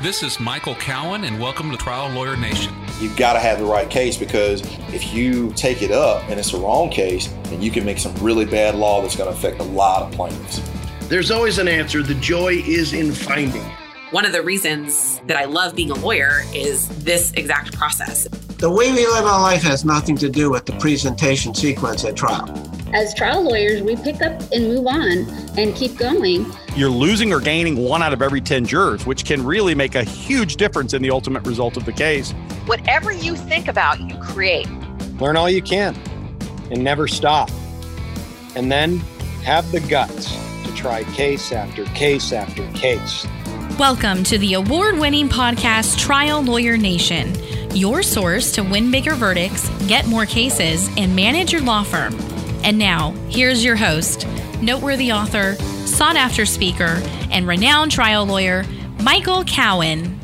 This is Michael Cowen, and welcome to Trial Lawyer Nation. You've got to have the right case because if you take it up and it's the wrong case, then you can make some really bad law that's going to affect a lot of plaintiffs. There's always an answer. The joy is in finding. One of the reasons that I love being a lawyer is this exact process. The way we live our life has nothing to do with the presentation sequence at trial. As trial lawyers, we pick up and move on and keep going. You're losing or gaining one out of every 10 jurors, which can really make a huge difference in the ultimate result of the case. Whatever you think about, you create. Learn all you can and never stop. And then have the guts to try case after case after case. Welcome to the award winning podcast Trial Lawyer Nation, your source to win bigger verdicts, get more cases, and manage your law firm. And now, here's your host, noteworthy author, sought after speaker, and renowned trial lawyer, Michael Cowen.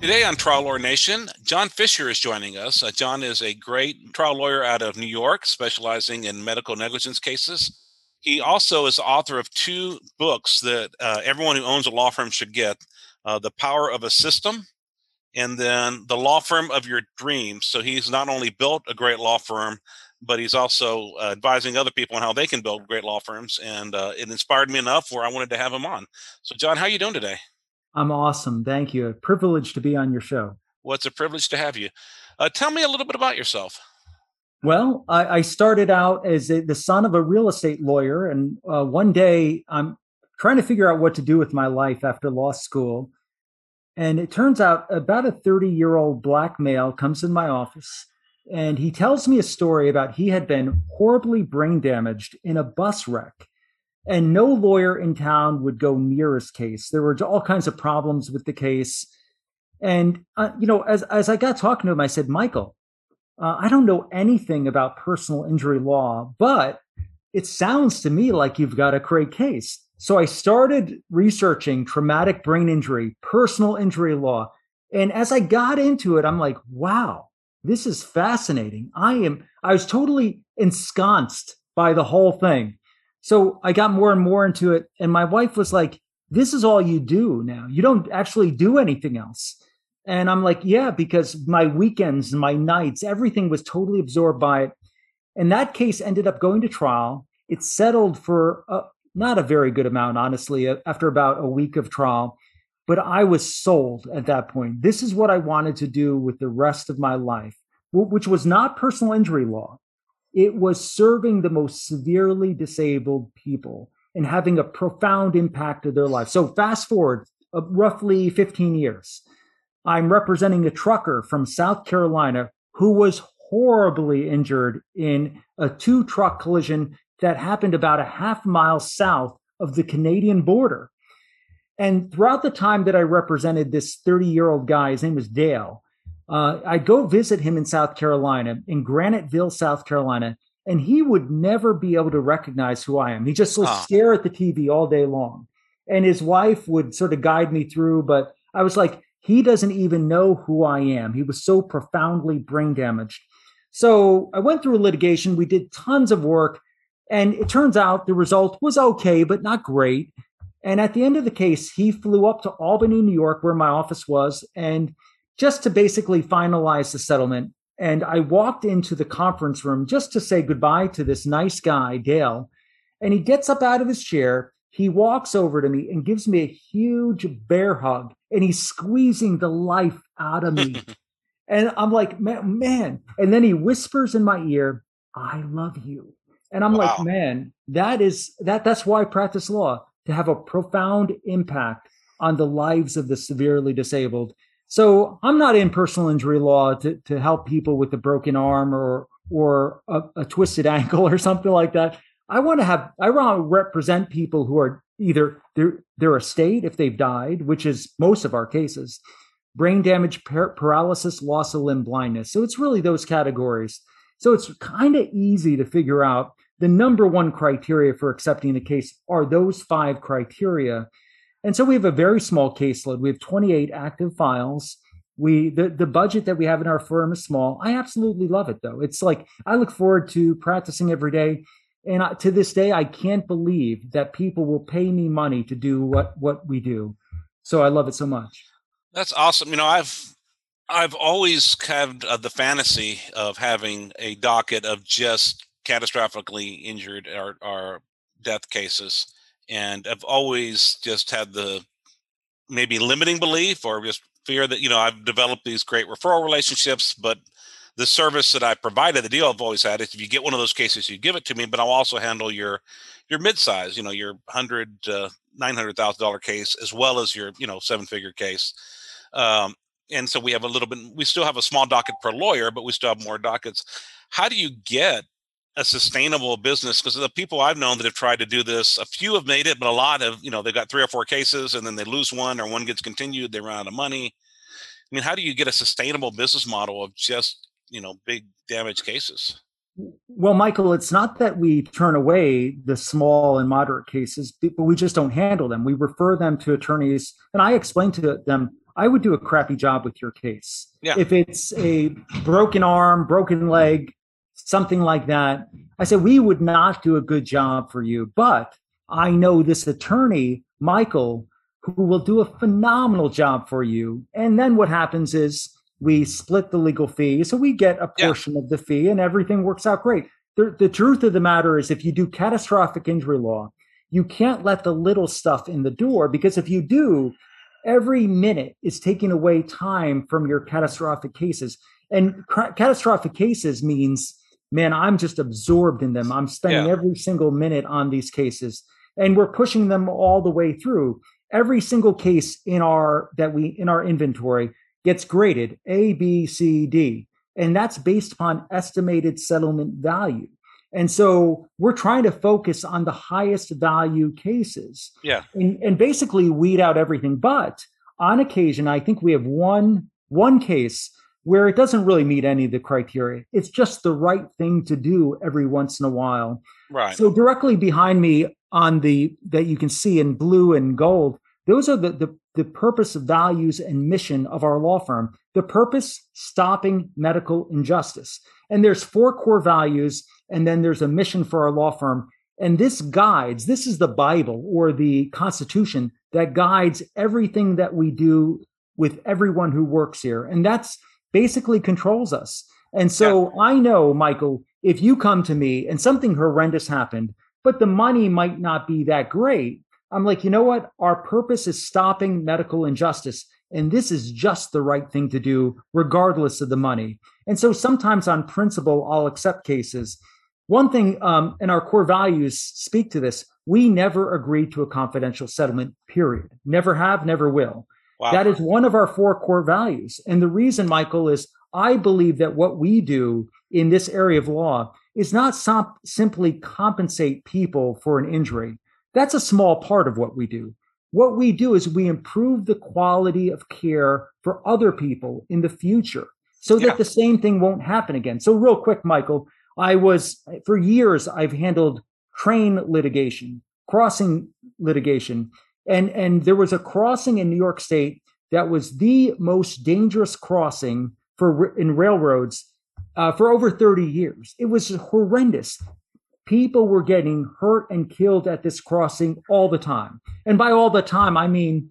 Today on Trial Lawyer Nation, John Fisher is joining us. Uh, John is a great trial lawyer out of New York, specializing in medical negligence cases. He also is the author of two books that uh, everyone who owns a law firm should get uh, The Power of a System and then The Law Firm of Your Dreams. So he's not only built a great law firm, but he's also uh, advising other people on how they can build great law firms. And uh, it inspired me enough where I wanted to have him on. So, John, how are you doing today? I'm awesome. Thank you. A privilege to be on your show. Well, it's a privilege to have you. Uh, tell me a little bit about yourself. Well, I, I started out as a, the son of a real estate lawyer. And uh, one day I'm trying to figure out what to do with my life after law school. And it turns out about a 30 year old black male comes in my office and he tells me a story about he had been horribly brain damaged in a bus wreck and no lawyer in town would go near his case. There were all kinds of problems with the case. And uh, you know as as i got talking to him i said michael uh, i don't know anything about personal injury law but it sounds to me like you've got a great case. So i started researching traumatic brain injury personal injury law. And as i got into it i'm like wow this is fascinating. I am, I was totally ensconced by the whole thing. So I got more and more into it. And my wife was like, this is all you do now. You don't actually do anything else. And I'm like, yeah, because my weekends and my nights, everything was totally absorbed by it. And that case ended up going to trial. It settled for a, not a very good amount, honestly, after about a week of trial. But I was sold at that point. This is what I wanted to do with the rest of my life, which was not personal injury law. It was serving the most severely disabled people and having a profound impact of their life. So fast forward uh, roughly 15 years. I'm representing a trucker from South Carolina who was horribly injured in a two truck collision that happened about a half mile south of the Canadian border. And throughout the time that I represented this 30 year old guy, his name was Dale, uh, I'd go visit him in South Carolina, in Graniteville, South Carolina, and he would never be able to recognize who I am. He just would oh. stare at the TV all day long. And his wife would sort of guide me through, but I was like, he doesn't even know who I am. He was so profoundly brain damaged. So I went through a litigation. We did tons of work. And it turns out the result was okay, but not great. And at the end of the case, he flew up to Albany, New York, where my office was, and just to basically finalize the settlement. And I walked into the conference room just to say goodbye to this nice guy, Dale. And he gets up out of his chair. He walks over to me and gives me a huge bear hug. And he's squeezing the life out of me. and I'm like, man, man. And then he whispers in my ear, I love you. And I'm wow. like, man, that is that that's why I practice law to have a profound impact on the lives of the severely disabled. So I'm not in personal injury law to, to help people with a broken arm or or a, a twisted ankle or something like that. I want to have I want to represent people who are either their their estate if they've died, which is most of our cases, brain damage, par- paralysis, loss of limb, blindness. So it's really those categories. So it's kind of easy to figure out the number one criteria for accepting the case are those five criteria. And so we have a very small caseload. We have 28 active files. We the, the budget that we have in our firm is small. I absolutely love it though. It's like I look forward to practicing every day. And I, to this day, I can't believe that people will pay me money to do what what we do. So I love it so much. That's awesome. You know, I've I've always had uh, the fantasy of having a docket of just catastrophically injured or, or death cases, and I've always just had the maybe limiting belief or just fear that you know I've developed these great referral relationships, but the service that I provided, the deal I've always had is if you get one of those cases, you give it to me, but I'll also handle your your mid-size, you know, your hundred uh, nine hundred thousand dollar case as well as your you know seven figure case. Um, and so we have a little bit. We still have a small docket per lawyer, but we still have more dockets. How do you get a sustainable business because the people I've known that have tried to do this, a few have made it, but a lot of you know, they've got three or four cases and then they lose one or one gets continued, they run out of money. I mean, how do you get a sustainable business model of just, you know, big damage cases? Well, Michael, it's not that we turn away the small and moderate cases, but we just don't handle them. We refer them to attorneys, and I explain to them, I would do a crappy job with your case. Yeah. If it's a broken arm, broken leg, something like that. I said, we would not do a good job for you, but I know this attorney, Michael, who will do a phenomenal job for you. And then what happens is we split the legal fee. So we get a portion yeah. of the fee and everything works out great. The, the truth of the matter is, if you do catastrophic injury law, you can't let the little stuff in the door because if you do, every minute is taking away time from your catastrophic cases. And catastrophic cases means man, I'm just absorbed in them. I'm spending yeah. every single minute on these cases and we're pushing them all the way through. Every single case in our that we in our inventory gets graded A, B, C, D. And that's based upon estimated settlement value. And so we're trying to focus on the highest value cases. Yeah. And, and basically weed out everything. But on occasion, I think we have one one case where it doesn't really meet any of the criteria. It's just the right thing to do every once in a while. Right. So directly behind me on the that you can see in blue and gold, those are the the, the purpose, values, and mission of our law firm. The purpose: stopping medical injustice. And there's four core values, and then there's a mission for our law firm. And this guides. This is the Bible or the Constitution that guides everything that we do with everyone who works here. And that's basically controls us. And so yeah. I know, Michael, if you come to me and something horrendous happened, but the money might not be that great, I'm like, you know what? Our purpose is stopping medical injustice. And this is just the right thing to do, regardless of the money. And so sometimes on principle, I'll accept cases. One thing, um, and our core values speak to this we never agree to a confidential settlement, period. Never have, never will. Wow. That is one of our four core values. And the reason, Michael, is I believe that what we do in this area of law is not simply compensate people for an injury. That's a small part of what we do. What we do is we improve the quality of care for other people in the future so that the same thing won't happen again. So, real quick, Michael, I was, for years, I've handled train litigation, crossing litigation. And, and there was a crossing in New York State that was the most dangerous crossing for in railroads uh, for over 30 years. It was horrendous. People were getting hurt and killed at this crossing all the time. And by all the time, I mean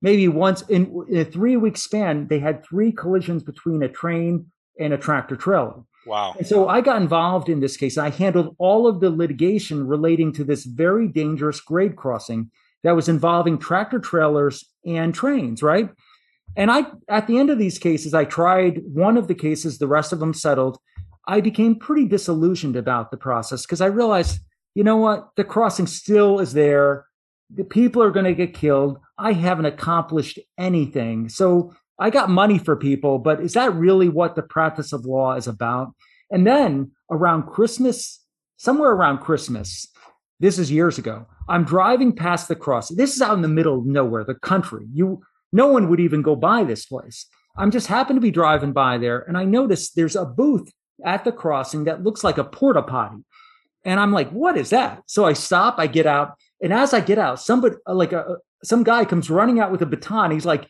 maybe once in, in a three week span, they had three collisions between a train and a tractor trailer. Wow. And so I got involved in this case. I handled all of the litigation relating to this very dangerous grade crossing that was involving tractor trailers and trains, right? And I, at the end of these cases, I tried one of the cases, the rest of them settled. I became pretty disillusioned about the process because I realized, you know what? The crossing still is there. The people are going to get killed. I haven't accomplished anything. So I got money for people, but is that really what the practice of law is about? And then around Christmas, somewhere around Christmas, this is years ago, I'm driving past the cross. This is out in the middle of nowhere, the country. You, no one would even go by this place. I'm just happen to be driving by there, and I notice there's a booth at the crossing that looks like a porta potty. And I'm like, what is that? So I stop, I get out, and as I get out, somebody uh, like a some guy comes running out with a baton. He's like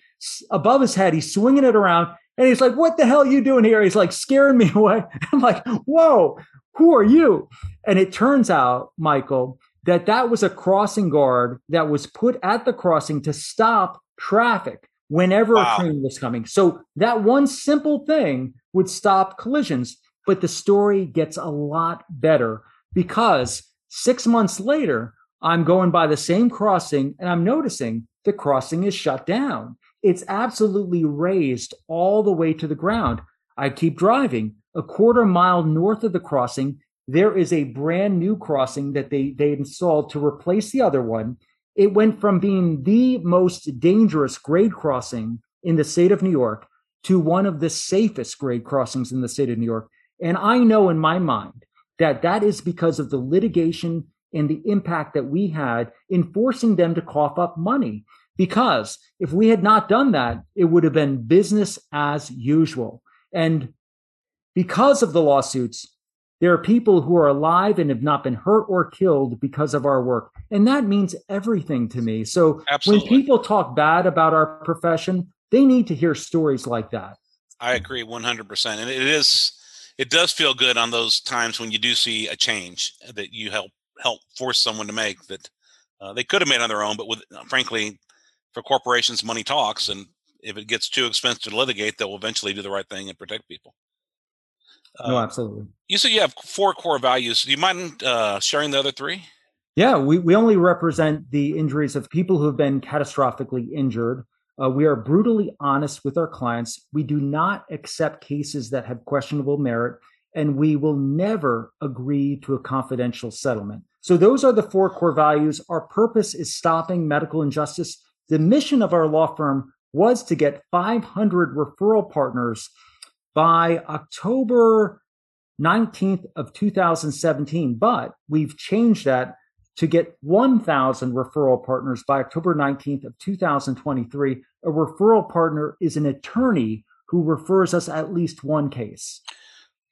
above his head, he's swinging it around, and he's like, "What the hell are you doing here?" He's like scaring me away. I'm like, "Whoa, who are you?" And it turns out, Michael, that that was a crossing guard that was put at the crossing to stop traffic whenever Wow. a train was coming. So that one simple thing would stop collisions. But the story gets a lot better because six months later, I'm going by the same crossing and I'm noticing the crossing is shut down. It's absolutely razed all the way to the ground. I keep driving a quarter mile north of the crossing. There is a brand new crossing that they, they installed to replace the other one. It went from being the most dangerous grade crossing in the state of New York to one of the safest grade crossings in the state of New York. And I know in my mind that that is because of the litigation and the impact that we had in forcing them to cough up money. Because if we had not done that, it would have been business as usual. And because of the lawsuits, there are people who are alive and have not been hurt or killed because of our work. And that means everything to me. So Absolutely. when people talk bad about our profession, they need to hear stories like that. I agree 100%. And it is, it does feel good on those times when you do see a change that you help help force someone to make that uh, they could have made on their own, but with frankly, for corporations, money talks, and if it gets too expensive to litigate, they'll eventually do the right thing and protect people. No, Uh, absolutely. you said you have four core values. Do you mind uh, sharing the other three? Yeah, we, we only represent the injuries of people who have been catastrophically injured. Uh, we are brutally honest with our clients. We do not accept cases that have questionable merit, and we will never agree to a confidential settlement. So, those are the four core values. Our purpose is stopping medical injustice. The mission of our law firm was to get 500 referral partners by October 19th of 2017, but we've changed that to get 1,000 referral partners by October 19th of 2023. A referral partner is an attorney who refers us at least one case.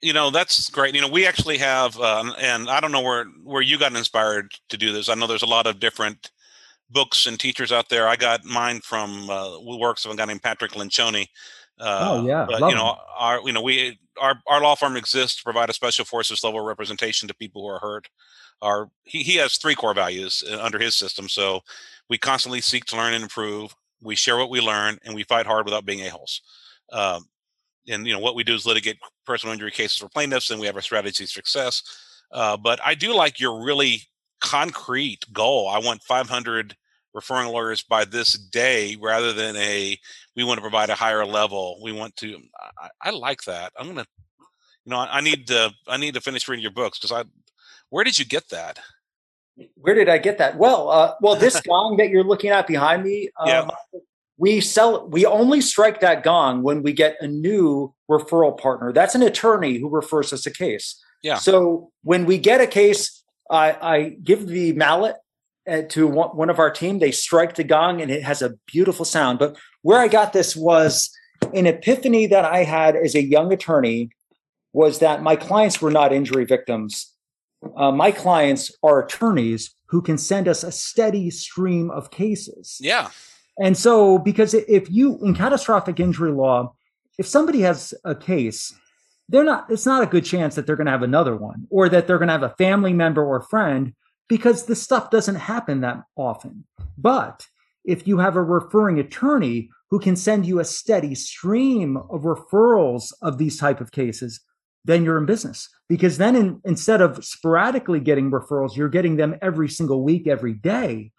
You know that's great. You know we actually have, um, and I don't know where where you got inspired to do this. I know there's a lot of different books and teachers out there. I got mine from uh, works of a guy named Patrick Lencioni. Uh, Oh, yeah, but love you know our you know we our our law firm exists to provide a special forces level representation to people who are hurt. Our he he has three core values uh, under his system. So we constantly seek to learn and improve. We share what we learn, and we fight hard without being a holes. Um, and you know what we do is litigate personal injury cases for plaintiffs, and we have a strategy of success. Uh, but I do like your really concrete goal. I want 500 referring lawyers by this day, rather than a we want to provide a higher level. We want to. I, I like that. I'm gonna, you know, I, I need to. I need to finish reading your books because I. Where did you get that? Where did I get that? Well, uh, well, this gong that you're looking at behind me, um, Yeah. we sell. We only strike that gong when we get a new referral partner. That's an attorney who refers us a case. Yeah. So when we get a case, I, I give the mallet to one, one of our team. They strike the gong, and it has a beautiful sound. But where I got this was an epiphany that I had as a young attorney was that my clients were not injury victims. Uh, my clients are attorneys who can send us a steady stream of cases. Yeah. And so, because if you, in catastrophic injury law, if somebody has a case, they're not, it's not a good chance that they're going to have another one or that they're going to have a family member or friend because this stuff doesn't happen that often. But if you have a referring attorney who can send you a steady stream of referrals of these type of cases, then you're in business because then in, instead of sporadically getting referrals, you're getting them every single week, every day.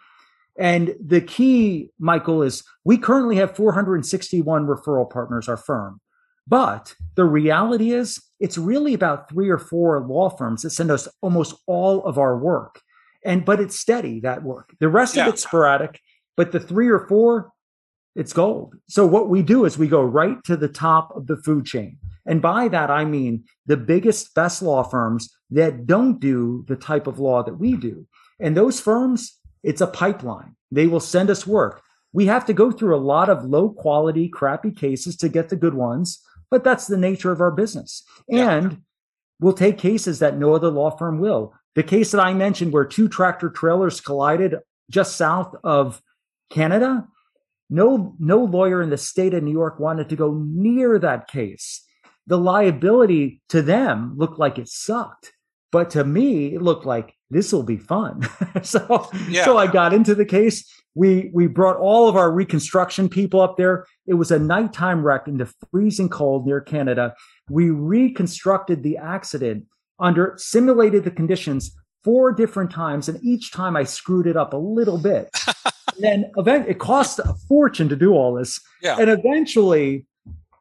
And the key, Michael, is we currently have 461 referral partners, our firm. But the reality is, it's really about three or four law firms that send us almost all of our work. And but it's steady that work. The rest Yeah. of it's sporadic, but the three or four, it's gold. So what we do is we go right to the top of the food chain. And by that I mean the biggest, best law firms that don't do the type of law that we do. And those firms, it's a pipeline. They will send us work. We have to go through a lot of low quality, crappy cases to get the good ones, but that's the nature of our business. Yeah. And we'll take cases that no other law firm will. The case that I mentioned where two tractor trailers collided just south of Canada, no no lawyer in the state of New York wanted to go near that case. The liability to them looked like it sucked. But to me, it looked like this will be fun. so, Yeah. so I got into the case. We we brought all of our reconstruction people up there. It was a nighttime wreck in the freezing cold near Canada. We reconstructed the accident under simulated the conditions four different times, and each time I screwed it up a little bit. and then event it cost a fortune to do all this. Yeah. And eventually,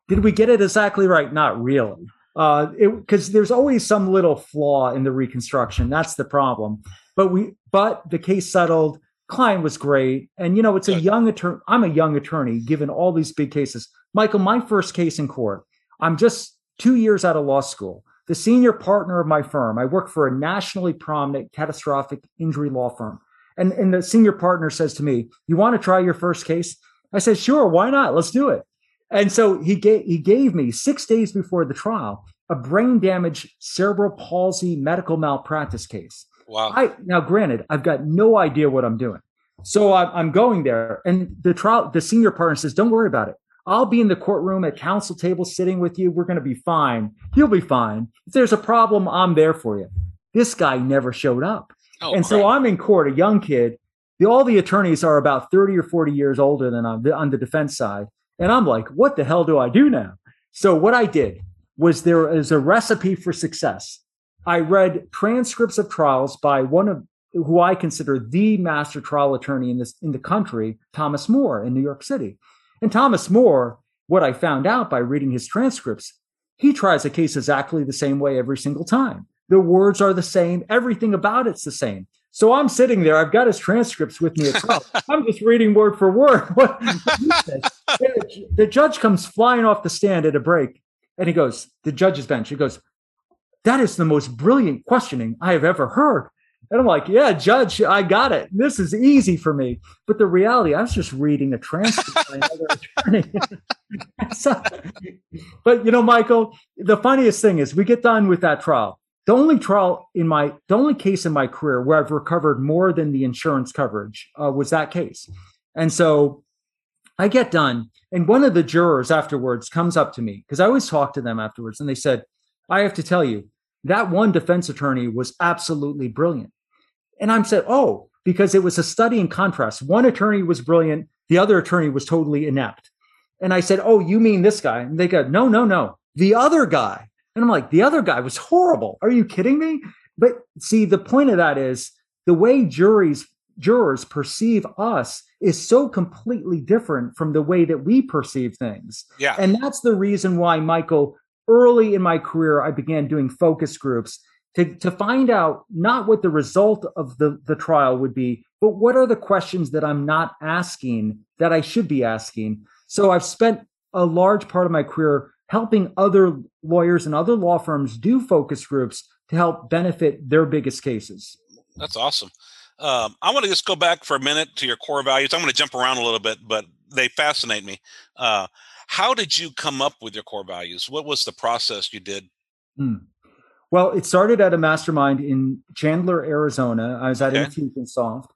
did we get it exactly right? Not really. Uh, because there's always some little flaw in the reconstruction. That's the problem. But we, but the case settled. Client was great, and you know it's a Good. young attorney. I'm a young attorney, given all these big cases. Michael, my first case in court. I'm just two years out of law school. The senior partner of my firm. I work for a nationally prominent catastrophic injury law firm. And, and the senior partner says to me, "You want to try your first case?" I said, "Sure, why not? Let's do it." And so he gave he gave me six days before the trial a brain damage cerebral palsy medical malpractice case. Wow. I now granted I've got no idea what I'm doing, so I'm going there, and the trial the senior partner says, "Don't worry about it. I'll be in the courtroom at counsel table sitting with you. We're going to be fine. You'll be fine. If there's a problem, I'm there for you." This guy never showed up. Oh, and so. I'm in court, a young kid. The, all the attorneys are about 30 or 40 years older than I'm on the defense side. And I'm like, what the hell do I do now? So what I did was there is a recipe for success. I read transcripts of trials by one of who I consider the master trial attorney in this in the country, Thomas Moore in New York City. And Thomas Moore, what I found out by reading his transcripts, he tries a case exactly the same way every single time. The words are the same, everything about it's the same. So I'm sitting there, I've got his transcripts with me as well. I'm just reading word for word what what he says. The, the judge comes flying off the stand at a break and he goes, the judge's bench, he goes, That is the most brilliant questioning I have ever heard. And I'm like, Yeah, judge, I got it. This is easy for me. But the reality, I was just reading a transcript by another attorney. So- but you know, Michael, the funniest thing is we get done with that trial. The only trial in my, the only case in my career where I've recovered more than the insurance coverage uh, was that case. And so I get done, and one of the jurors afterwards comes up to me because I always talk to them afterwards, and they said, I have to tell you, that one defense attorney was absolutely brilliant. And I'm said, oh, because it was a study in contrast. One attorney was brilliant, the other attorney was totally inept. And I said, oh, you mean this guy? And they go, no, no, no, the other guy. And I'm like, the other guy was horrible. Are you kidding me? But see, the point of that is the way juries jurors perceive us is so completely different from the way that we perceive things. Yeah. And that's the reason why, Michael, early in my career, I began doing focus groups to, to find out not what the result of the, the trial would be, but what are the questions that I'm not asking that I should be asking. So I've spent a large part of my career helping other lawyers and other law firms do focus groups to help benefit their biggest cases. That's awesome. Um, I want to just go back for a minute to your core values. I'm going to jump around a little bit, but they fascinate me. Uh, how did you come up with your core values? What was the process you did? Hmm. Well, it started at a mastermind in Chandler, Arizona. I was at Okay. Infusionsoft.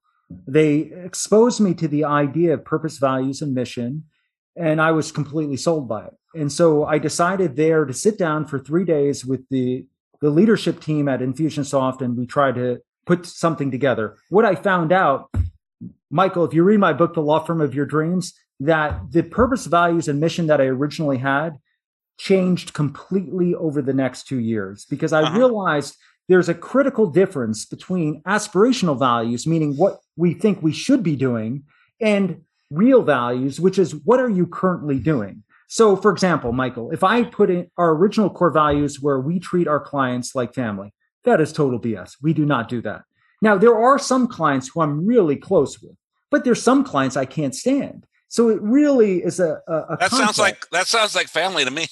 They exposed me to the idea of purpose, values, and mission, and I was completely sold by it. And so I decided there to sit down for three days with the the leadership team at Infusionsoft, and we tried to put something together. What I found out, Michael, if you read my book, The Law Firm of Your Dreams, that the purpose, values, and mission that I originally had changed completely over the next two years because I Uh-huh. realized there's a critical difference between aspirational values, meaning what we think we should be doing, and real values, which is what are you currently doing? So, for example, Michael, if I put in our original core values where we treat our clients like family, that is total BS. We do not do that. Now, there are some clients who I'm really close with, but there's some clients I can't stand. So it really is a, a, a That sounds like that sounds like family to me.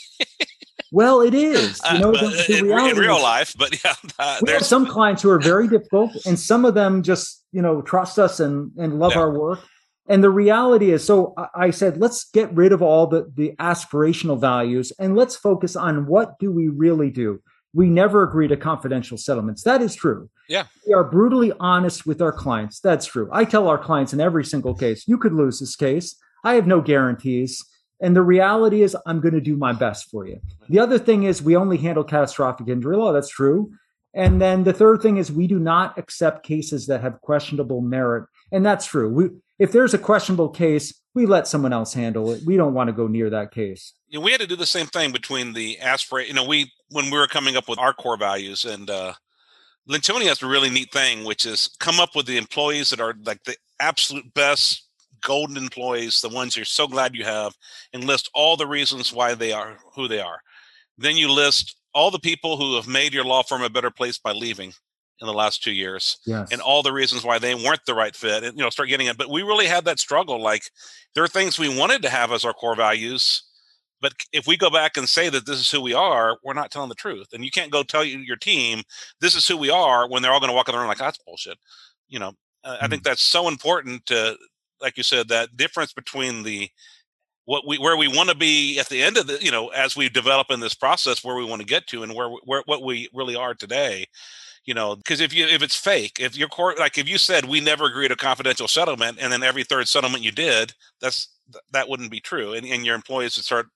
well, it is. You Uh, know, but the, the in, in real is- life, but yeah, uh, we have some clients who are very difficult, and some of them just you know trust us and and love Yeah. our work. And the reality is, so I- I said, let's get rid of all the the aspirational values and let's focus on what do we really do. We never agree to confidential settlements. That is true. Yeah. We are brutally honest with our clients. That's true. I tell our clients in every single case, you could lose this case. I have no guarantees. And the reality is, I'm going to do my best for you. The other thing is, we only handle catastrophic injury law. That's true. And then the third thing is we do not accept cases that have questionable merit. And that's true. We, if there's a questionable case, we let someone else handle it. We don't want to go near that case. You know, we had to do the same thing between the aspirate. You know, we when we were coming up with our core values, and uh, Lencioni has a really neat thing, which is come up with the employees that are like the absolute best golden employees, the ones you're so glad you have, and list all the reasons why they are who they are. Then you list all the people who have made your law firm a better place by leaving in the last two years yes. and all the reasons why they weren't the right fit and you know start getting it but we really had that struggle like there are things we wanted to have as our core values but if we go back and say that this is who we are we're not telling the truth and you can't go tell your team this is who we are when they're all going to walk in the room like that's bullshit you know mm-hmm. i think that's so important to like you said that difference between the what we where we want to be at the end of the you know as we develop in this process where we want to get to and where where what we really are today you know because if you if it's fake if your court like if you said we never agreed a confidential settlement and then every third settlement you did that's that wouldn't be true and, and your employees would start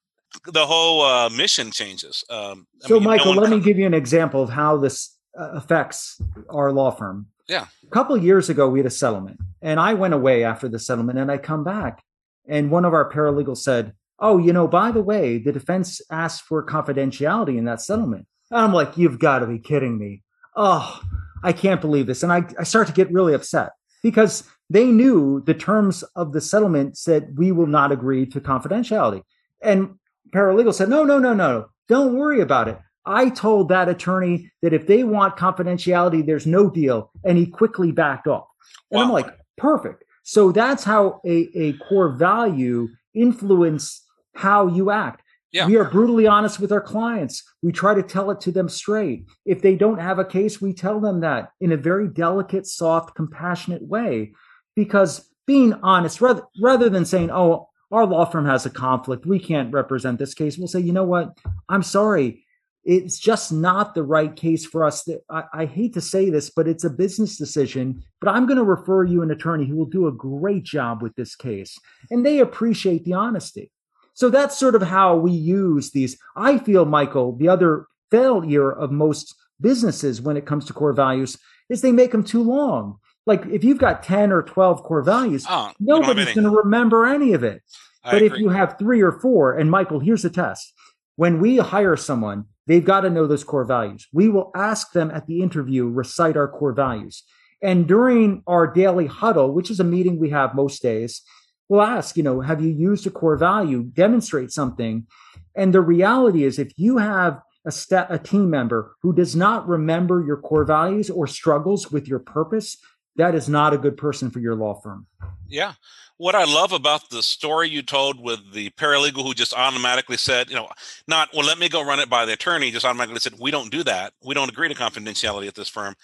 the whole uh, mission changes um, so mean, michael no let me give you an example of how this uh, affects our law firm yeah a couple years ago we had a settlement and i went away after the settlement and i come back and one of our paralegals said oh you know by the way the defense asked for confidentiality in that settlement and i'm like you've got to be kidding me oh, I can't believe this. And I, I start to get really upset because they knew the terms of the settlement said we will not agree to confidentiality. And paralegal said, no, no, no, no, don't worry about it. I told that attorney that if they want confidentiality, there's no deal. And he quickly backed off. And wow. I'm like, perfect. So that's how a, a core value influence how you act. Yeah. We are brutally honest with our clients. We try to tell it to them straight. If they don't have a case, we tell them that in a very delicate, soft, compassionate way. Because being honest, rather, rather than saying, oh, our law firm has a conflict, we can't represent this case, we'll say, you know what? I'm sorry. It's just not the right case for us. I, I hate to say this, but it's a business decision. But I'm going to refer you an attorney who will do a great job with this case. And they appreciate the honesty. So that's sort of how we use these. I feel, Michael, the other failure of most businesses when it comes to core values is they make them too long. Like if you've got 10 or 12 core values, oh, nobody's going to remember any of it. I but agree. if you have three or four, and Michael, here's the test. When we hire someone, they've got to know those core values. We will ask them at the interview, recite our core values. And during our daily huddle, which is a meeting we have most days, we'll ask, you know, have you used a core value? Demonstrate something. And the reality is, if you have a, st- a team member who does not remember your core values or struggles with your purpose, that is not a good person for your law firm. Yeah. What I love about the story you told with the paralegal who just automatically said, you know, not, well, let me go run it by the attorney, just automatically said, we don't do that. We don't agree to confidentiality at this firm.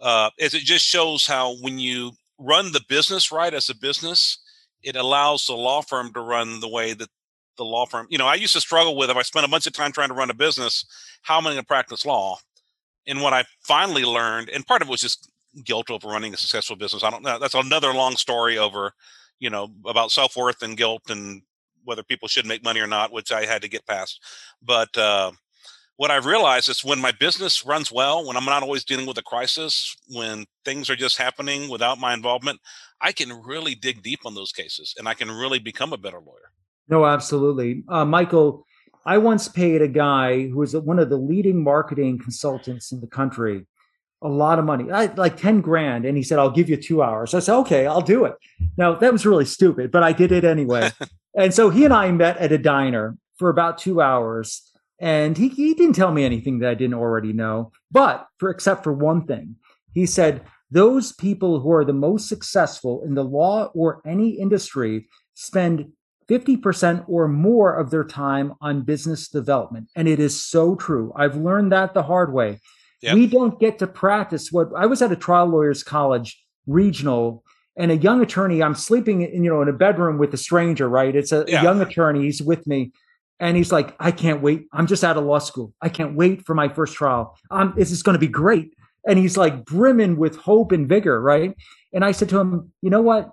Uh, is it just shows how when you run the business right as a business, it allows the law firm to run the way that the law firm, you know, I used to struggle with if I spent a bunch of time trying to run a business, how am I going to practice law? And what I finally learned, and part of it was just guilt over running a successful business. I don't know. That's another long story over, you know, about self worth and guilt and whether people should make money or not, which I had to get past. But uh, what I've realized is when my business runs well, when I'm not always dealing with a crisis, when things are just happening without my involvement, I can really dig deep on those cases and I can really become a better lawyer. No, absolutely. Uh, Michael, I once paid a guy who was one of the leading marketing consultants in the country a lot of money, I, like 10 grand. And he said, I'll give you two hours. I said, okay, I'll do it. Now, that was really stupid, but I did it anyway. and so he and I met at a diner for about two hours and he, he didn't tell me anything that I didn't already know, but for except for one thing, he said those people who are the most successful in the law or any industry spend 50% or more of their time on business development. And it is so true. I've learned that the hard way. Yep. We don't get to practice what I was at a trial lawyers college regional and a young attorney, I'm sleeping in, you know, in a bedroom with a stranger, right? It's a, yeah. a young attorney. He's with me and he's like, I can't wait. I'm just out of law school. I can't wait for my first trial. Um, this is going to be great. And he's like brimming with hope and vigor, right? And I said to him, you know what?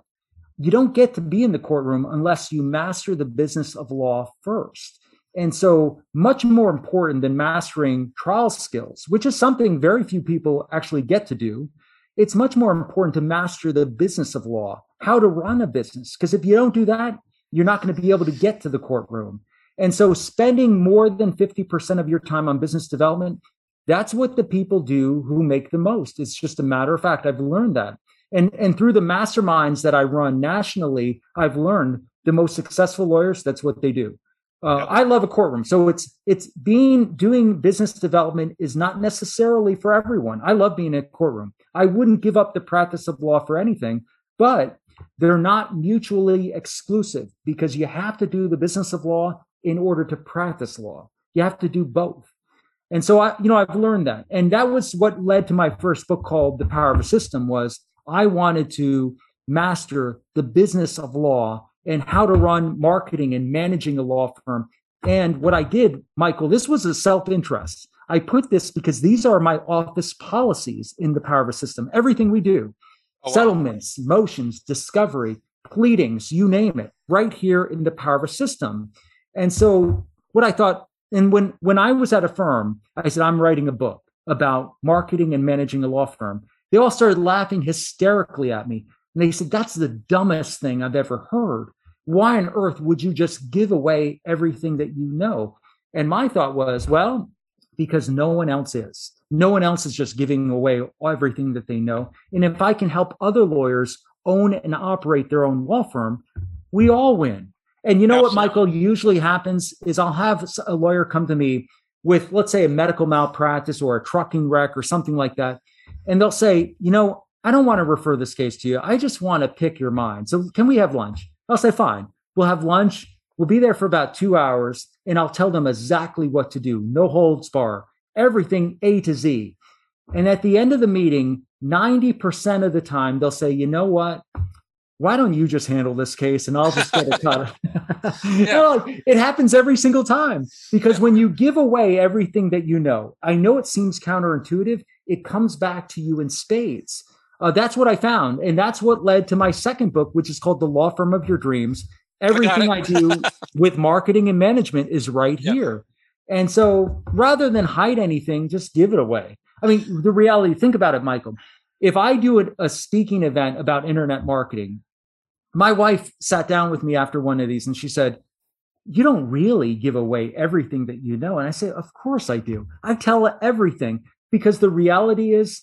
You don't get to be in the courtroom unless you master the business of law first. And so, much more important than mastering trial skills, which is something very few people actually get to do, it's much more important to master the business of law, how to run a business. Because if you don't do that, you're not going to be able to get to the courtroom. And so, spending more than 50% of your time on business development, that's what the people do who make the most. It's just a matter of fact. I've learned that. And, and through the masterminds that I run nationally, I've learned the most successful lawyers, that's what they do. Uh, I love a courtroom. So it's it's being doing business development is not necessarily for everyone. I love being in a courtroom. I wouldn't give up the practice of law for anything, but they're not mutually exclusive because you have to do the business of law in order to practice law. You have to do both. And so I, you know, I've learned that. And that was what led to my first book called The Power of a System was I wanted to master the business of law and how to run marketing and managing a law firm. And what I did, Michael, this was a self interest. I put this because these are my office policies in the power of a system. Everything we do, oh, wow. settlements, motions, discovery, pleadings, you name it, right here in the power of a system. And so what I thought, and when when I was at a firm, I said, I'm writing a book about marketing and managing a law firm. They all started laughing hysterically at me. And they said, That's the dumbest thing I've ever heard. Why on earth would you just give away everything that you know? And my thought was, well, because no one else is. No one else is just giving away everything that they know. And if I can help other lawyers own and operate their own law firm, we all win. And you know Absolutely. what, Michael, usually happens is I'll have a lawyer come to me with, let's say, a medical malpractice or a trucking wreck or something like that. And they'll say, you know, I don't want to refer this case to you. I just want to pick your mind. So can we have lunch? I'll say, fine. We'll have lunch. We'll be there for about two hours and I'll tell them exactly what to do. No holds bar, everything A to Z. And at the end of the meeting, 90% of the time, they'll say, you know what? Why don't you just handle this case and I'll just get it cut? like, it happens every single time because when you give away everything that you know, I know it seems counterintuitive, it comes back to you in spades. Uh, that's what I found. And that's what led to my second book, which is called The Law Firm of Your Dreams. Everything I, I do with marketing and management is right yep. here. And so rather than hide anything, just give it away. I mean, the reality, think about it, Michael. If I do a, a speaking event about internet marketing, my wife sat down with me after one of these and she said, You don't really give away everything that you know. And I say, Of course I do. I tell everything because the reality is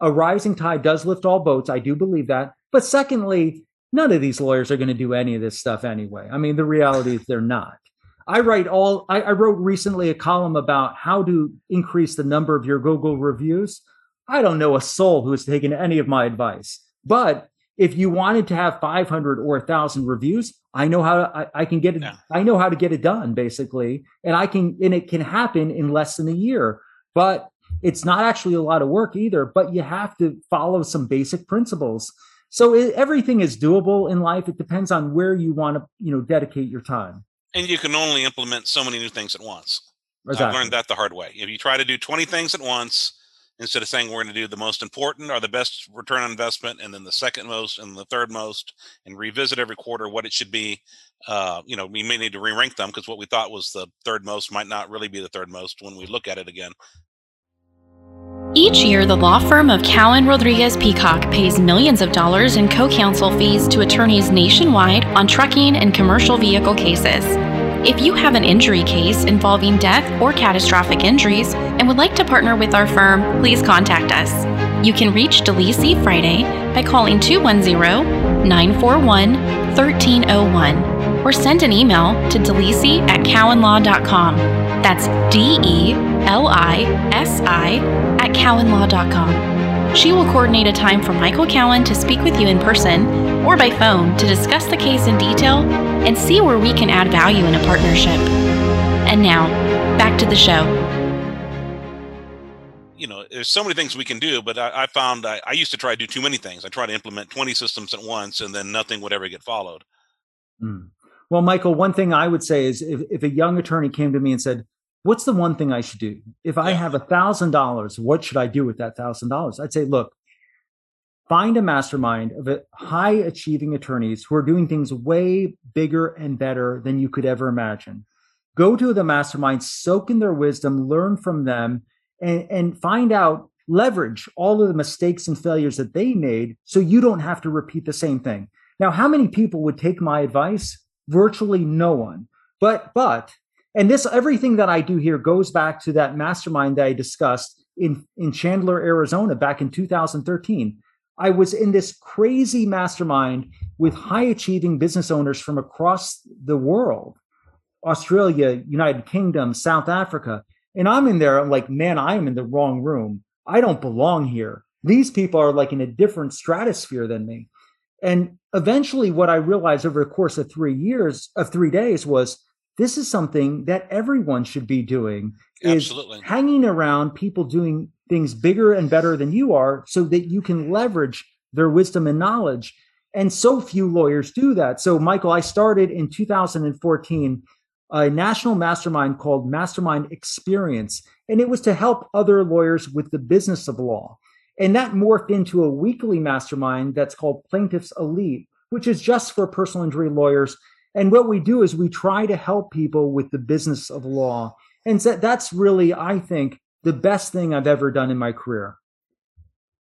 a rising tide does lift all boats. I do believe that. But secondly, none of these lawyers are going to do any of this stuff anyway. I mean, the reality is they're not. I write all, I, I, wrote recently a column about how to increase the number of your Google reviews. I don't know a soul who has taken any of my advice. But if you wanted to have 500 or 1,000 reviews, I know how to, I, I can get it. I know how to get it done basically. And I can, and it can happen in less than a year. But it's not actually a lot of work either, but you have to follow some basic principles. So it, everything is doable in life. It depends on where you want to, you know, dedicate your time. And you can only implement so many new things at once. Exactly. I've learned that the hard way. If you try to do 20 things at once, instead of saying we're going to do the most important or the best return on investment and then the second most and the third most and revisit every quarter what it should be uh, you know we may need to re-rank them because what we thought was the third most might not really be the third most when we look at it again each year, the law firm of Cowen Rodriguez Peacock pays millions of dollars in co counsel fees to attorneys nationwide on trucking and commercial vehicle cases. If you have an injury case involving death or catastrophic injuries and would like to partner with our firm, please contact us. You can reach DeLisi Friday by calling 210 941 1301 or send an email to delisi at cowenlaw.com. That's D E L I S I at cowenlaw.com. She will coordinate a time for Michael Cowen to speak with you in person or by phone to discuss the case in detail and see where we can add value in a partnership. And now, back to the show. You know, there's so many things we can do, but I, I found I, I, used to try to do too many things. I try to implement 20 systems at once, and then nothing would ever get followed. Mm. Well, Michael, one thing I would say is if, if a young attorney came to me and said, what's the one thing I should do? If I have a thousand dollars, what should I do with that thousand dollars? I'd say, look, find a mastermind of high achieving attorneys who are doing things way bigger and better than you could ever imagine. go to the mastermind, soak in their wisdom, learn from them, and, and find out, leverage all of the mistakes and failures that they made so you don't have to repeat the same thing. Now, how many people would take my advice? Virtually no one. But, but, and this, everything that I do here goes back to that mastermind that I discussed in, in Chandler, Arizona back in 2013. I was in this crazy mastermind with high achieving business owners from across the world Australia, United Kingdom, South Africa. And I'm in there, I'm like, man, I am in the wrong room. I don't belong here. These people are like in a different stratosphere than me. And eventually, what I realized over the course of three years, of three days, was this is something that everyone should be doing. Absolutely. Is hanging around people doing things bigger and better than you are so that you can leverage their wisdom and knowledge. And so few lawyers do that. So, Michael, I started in 2014 a national mastermind called Mastermind Experience, and it was to help other lawyers with the business of law. And that morphed into a weekly mastermind that's called Plaintiffs Elite, which is just for personal injury lawyers. And what we do is we try to help people with the business of law. And so that's really, I think, the best thing I've ever done in my career.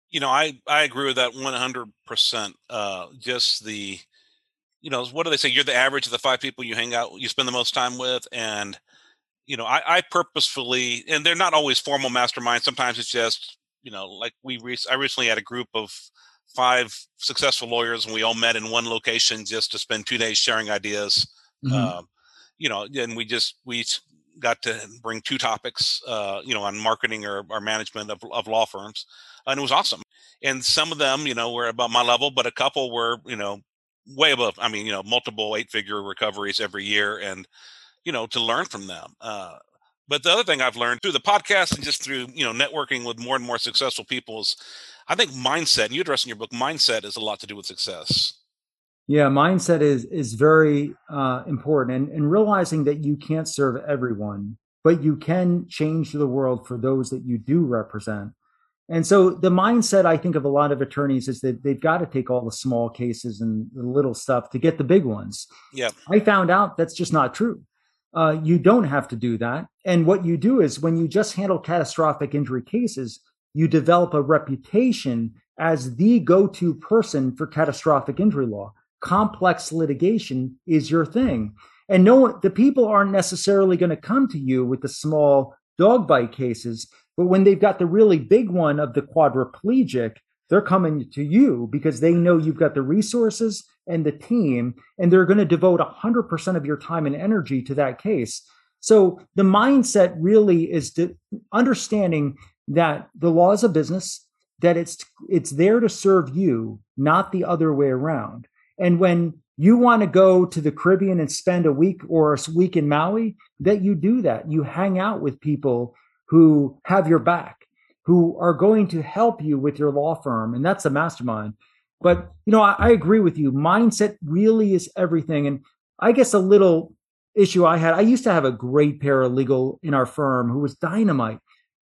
You know, I, I agree with that 100%. Uh, just the, you know, what do they say? You're the average of the five people you hang out, you spend the most time with. And, you know, I, I purposefully, and they're not always formal masterminds. Sometimes it's just, you know, like we, re- I recently had a group of five successful lawyers and we all met in one location just to spend two days sharing ideas. Mm-hmm. Uh, you know, and we just, we got to bring two topics, uh, you know, on marketing or, or management of, of law firms, and it was awesome. And some of them, you know, were about my level, but a couple were, you know, way above. I mean, you know, multiple eight-figure recoveries every year, and you know, to learn from them. Uh, but the other thing I've learned through the podcast and just through you know networking with more and more successful people is, I think mindset. And you address in your book, mindset is a lot to do with success. Yeah, mindset is is very uh, important, and and realizing that you can't serve everyone, but you can change the world for those that you do represent. And so the mindset I think of a lot of attorneys is that they've got to take all the small cases and the little stuff to get the big ones. Yeah, I found out that's just not true. Uh, you don't have to do that. And what you do is when you just handle catastrophic injury cases, you develop a reputation as the go-to person for catastrophic injury law complex litigation is your thing. And no, the people aren't necessarily going to come to you with the small dog bite cases, but when they've got the really big one of the quadriplegic, they're coming to you because they know you've got the resources and the team, and they're going to devote 100% of your time and energy to that case. So the mindset really is understanding that the law is a business, that it's it's there to serve you, not the other way around. And when you want to go to the Caribbean and spend a week or a week in Maui, that you do that. You hang out with people who have your back, who are going to help you with your law firm. And that's a mastermind. But, you know, I, I agree with you. Mindset really is everything. And I guess a little issue I had, I used to have a great paralegal in our firm who was dynamite,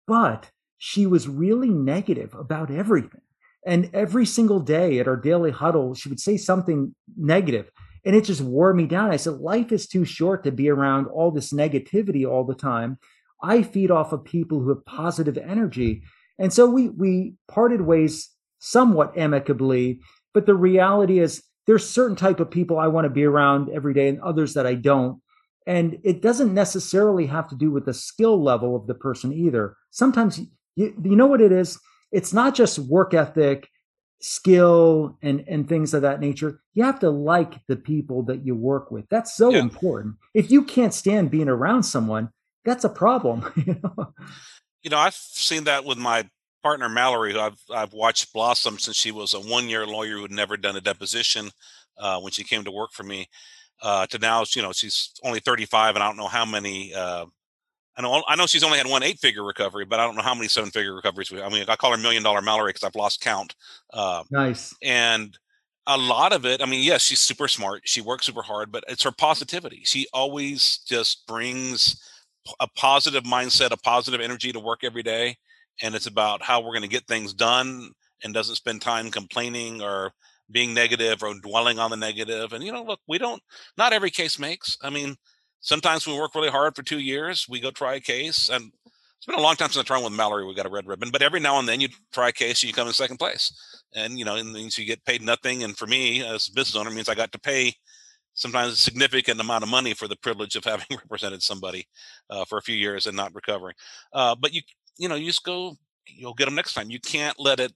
but she was really negative about everything. And every single day at our daily huddle, she would say something negative, and it just wore me down. I said, Life is too short to be around all this negativity all the time. I feed off of people who have positive energy. And so we we parted ways somewhat amicably, but the reality is there's certain type of people I want to be around every day and others that I don't. And it doesn't necessarily have to do with the skill level of the person either. Sometimes you, you know what it is? it's not just work ethic, skill, and and things of that nature. You have to like the people that you work with. That's so yeah. important. If you can't stand being around someone, that's a problem. You know? you know, I've seen that with my partner Mallory, who I've I've watched blossom since she was a one year lawyer who had never done a deposition uh, when she came to work for me. Uh, to now, you know, she's only 35, and I don't know how many uh, I know I know she's only had one eight figure recovery, but I don't know how many seven figure recoveries. We, I mean, I call her Million Dollar Mallory because I've lost count. Uh, nice. And a lot of it, I mean, yes, she's super smart. She works super hard, but it's her positivity. She always just brings a positive mindset, a positive energy to work every day, and it's about how we're going to get things done, and doesn't spend time complaining or being negative or dwelling on the negative. And you know, look, we don't. Not every case makes. I mean sometimes we work really hard for two years. We go try a case, and it's been a long time since I tried with Mallory. We got a red ribbon, but every now and then you try a case, and you come in second place, and you know, it means you get paid nothing. And for me, as a business owner, means I got to pay sometimes a significant amount of money for the privilege of having represented somebody uh, for a few years and not recovering. Uh, but you, you know, you just go, you'll get them next time. You can't let it,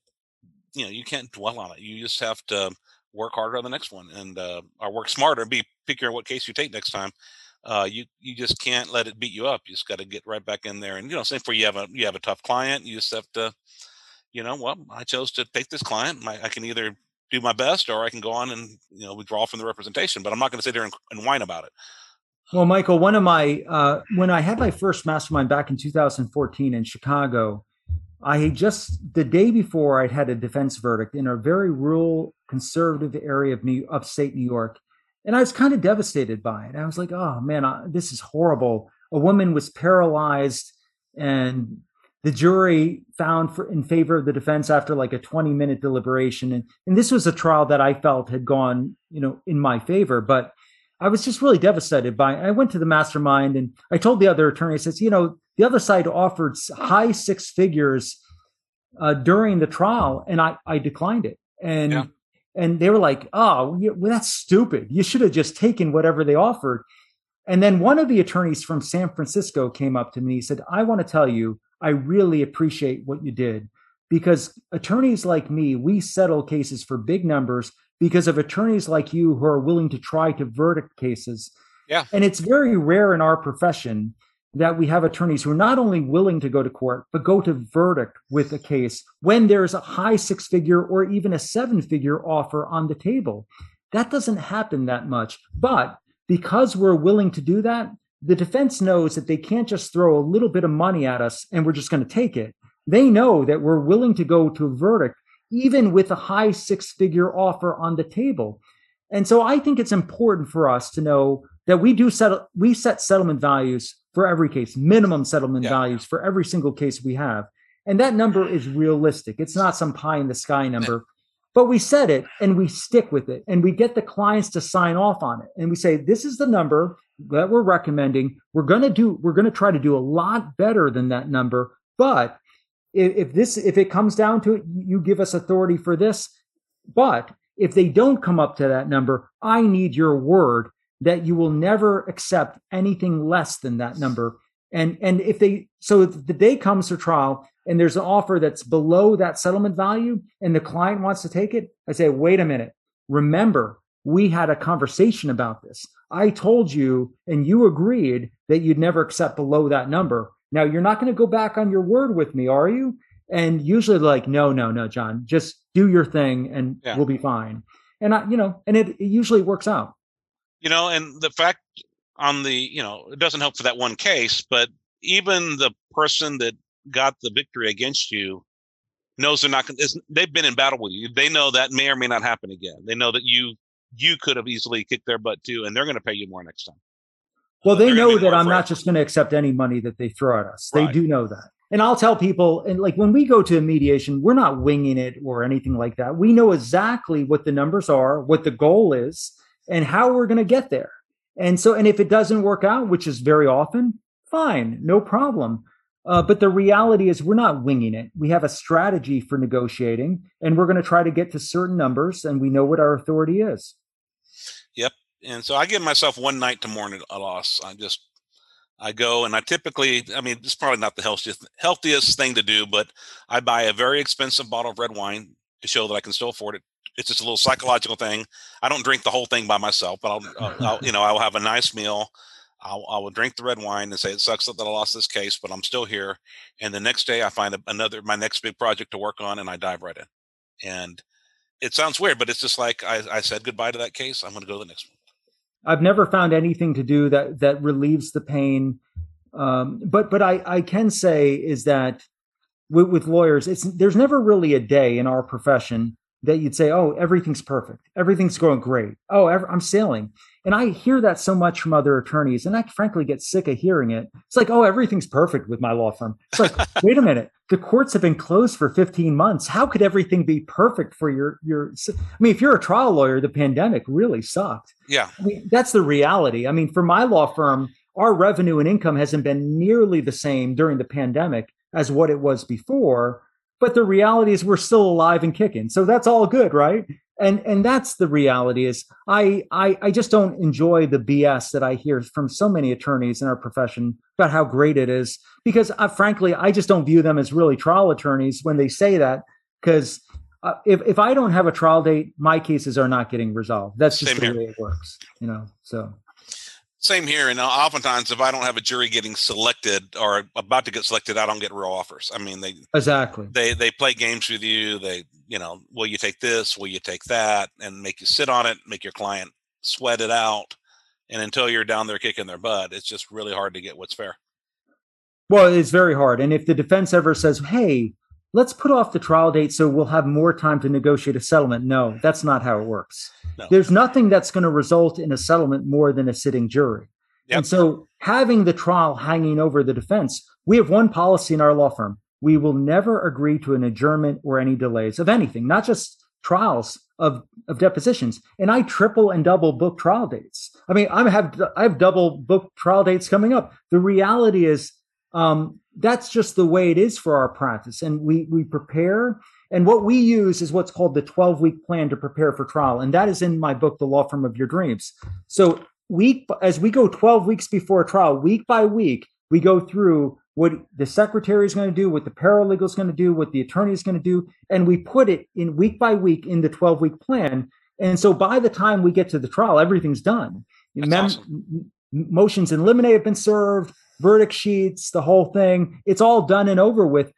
you know, you can't dwell on it. You just have to work harder on the next one and uh, or work smarter. Be pickier what case you take next time uh, you you just can't let it beat you up. You just got to get right back in there. And you know, same for you have a you have a tough client. You just have to, you know, well, I chose to take this client. My, I can either do my best or I can go on and you know withdraw from the representation. But I'm not going to sit there and, and, whine about it. Well, Michael, one of my uh, when I had my first mastermind back in 2014 in Chicago, I just the day before I'd had a defense verdict in a very rural conservative area of New upstate New York and I was kind of devastated by it. I was like, oh man, I, this is horrible. A woman was paralyzed, and the jury found for, in favor of the defense after like a 20 minute deliberation. And, and this was a trial that I felt had gone, you know, in my favor. But I was just really devastated by it. I went to the mastermind and I told the other attorney, I says, you know, the other side offered high six figures uh, during the trial, and I, I declined it. And yeah and they were like, "Oh, well, that's stupid. You should have just taken whatever they offered." And then one of the attorneys from San Francisco came up to me. And he said, "I want to tell you, I really appreciate what you did because attorneys like me, we settle cases for big numbers because of attorneys like you who are willing to try to verdict cases." Yeah. And it's very rare in our profession that we have attorneys who are not only willing to go to court, but go to verdict with a case when there's a high six figure or even a seven figure offer on the table. That doesn't happen that much. But because we're willing to do that, the defense knows that they can't just throw a little bit of money at us and we're just going to take it. They know that we're willing to go to a verdict, even with a high six figure offer on the table. And so I think it's important for us to know that we do settle, we set settlement values for every case, minimum settlement yeah. values for every single case we have. And that number mm. is realistic. It's not some pie in the sky number, but we set it and we stick with it and we get the clients to sign off on it. And we say, this is the number that we're recommending. We're going to do, we're going to try to do a lot better than that number. But if, if this, if it comes down to it, you give us authority for this. But if they don't come up to that number, I need your word that you will never accept anything less than that number. And and if they so if the day comes for trial and there's an offer that's below that settlement value and the client wants to take it, I say, wait a minute. Remember, we had a conversation about this. I told you and you agreed that you'd never accept below that number. Now you're not going to go back on your word with me, are you? And usually like, no, no, no, John, just do your thing and yeah. we'll be fine. And I, you know, and it, it usually works out you know and the fact on the you know it doesn't help for that one case but even the person that got the victory against you knows they're not going they've been in battle with you. They know that may or may not happen again. They know that you you could have easily kicked their butt too and they're going to pay you more next time. Well they know that i'm not just going to accept any money that they throw at us. Right. they do know that. And i'll tell people and like when we go to a mediation we're not winging it or anything like that. We know exactly what the numbers are what the goal is and how we're going to get there. And so, and if it doesn't work out, which is very often, fine, no problem. Uh, but the reality is, we're not winging it. We have a strategy for negotiating, and we're going to try to get to certain numbers, and we know what our authority is. Yep. And so I give myself one night to mourn a loss. I just, I go and I typically, I mean, it's probably not the healthiest, healthiest thing to do, but I buy a very expensive bottle of red wine to show that I can still afford it it's just a little psychological thing. I don't drink the whole thing by myself, but I'll, I'll, I'll you know, I'll have a nice meal. I'll, I will drink the red wine and say it sucks that I lost this case, but I'm still here. And the next day, I find another my next big project to work on, and I dive right in. And it sounds weird, but it's just like I, I said goodbye to that case. I'm going to go to the next one. I've never found anything to do that that relieves the pain. Um, but but I I can say is that with, with lawyers, it's there's never really a day in our profession that you'd say, oh, everything's perfect. Everything's going great. Oh, I'm sailing. And I hear that so much from other attorneys, and I frankly get sick of hearing it. It's like, oh, everything's perfect with my law firm. It's like, wait a minute, the courts have been closed for 15 months. How could everything be perfect for your your? I mean, if you're a trial lawyer, the pandemic really sucked. Yeah, I mean, that's the reality. I mean, for my law firm, our revenue and income hasn't been nearly the same during the pandemic as what it was before. But the reality is, we're still alive and kicking. So that's all good, right? and and that's the reality is I, I i just don't enjoy the bs that i hear from so many attorneys in our profession about how great it is because uh, frankly i just don't view them as really trial attorneys when they say that because uh, if, if i don't have a trial date my cases are not getting resolved that's just Same the here. way it works you know so same here. And uh, oftentimes, if I don't have a jury getting selected or about to get selected, I don't get real offers. I mean, they exactly they they play games with you. They you know, will you take this? Will you take that? And make you sit on it, make your client sweat it out, and until you're down there kicking their butt, it's just really hard to get what's fair. Well, it's very hard. And if the defense ever says, "Hey, let's put off the trial date so we'll have more time to negotiate a settlement. No, that's not how it works. No. There's nothing that's going to result in a settlement more than a sitting jury. Yep. And so having the trial hanging over the defense, we have one policy in our law firm. We will never agree to an adjournment or any delays of anything, not just trials of, of depositions. And I triple and double book trial dates. I mean, I have I have double book trial dates coming up. The reality is um, that's just the way it is for our practice. And we, we prepare. And what we use is what's called the 12 week plan to prepare for trial. And that is in my book, The Law Firm of Your Dreams. So week, as we go 12 weeks before trial, week by week, we go through what the secretary is going to do, what the paralegal is going to do, what the attorney is going to do. And we put it in week by week in the 12 week plan. And so by the time we get to the trial, everything's done. Mem- awesome. Motions in limine have been served verdict sheets, the whole thing. It's all done and over with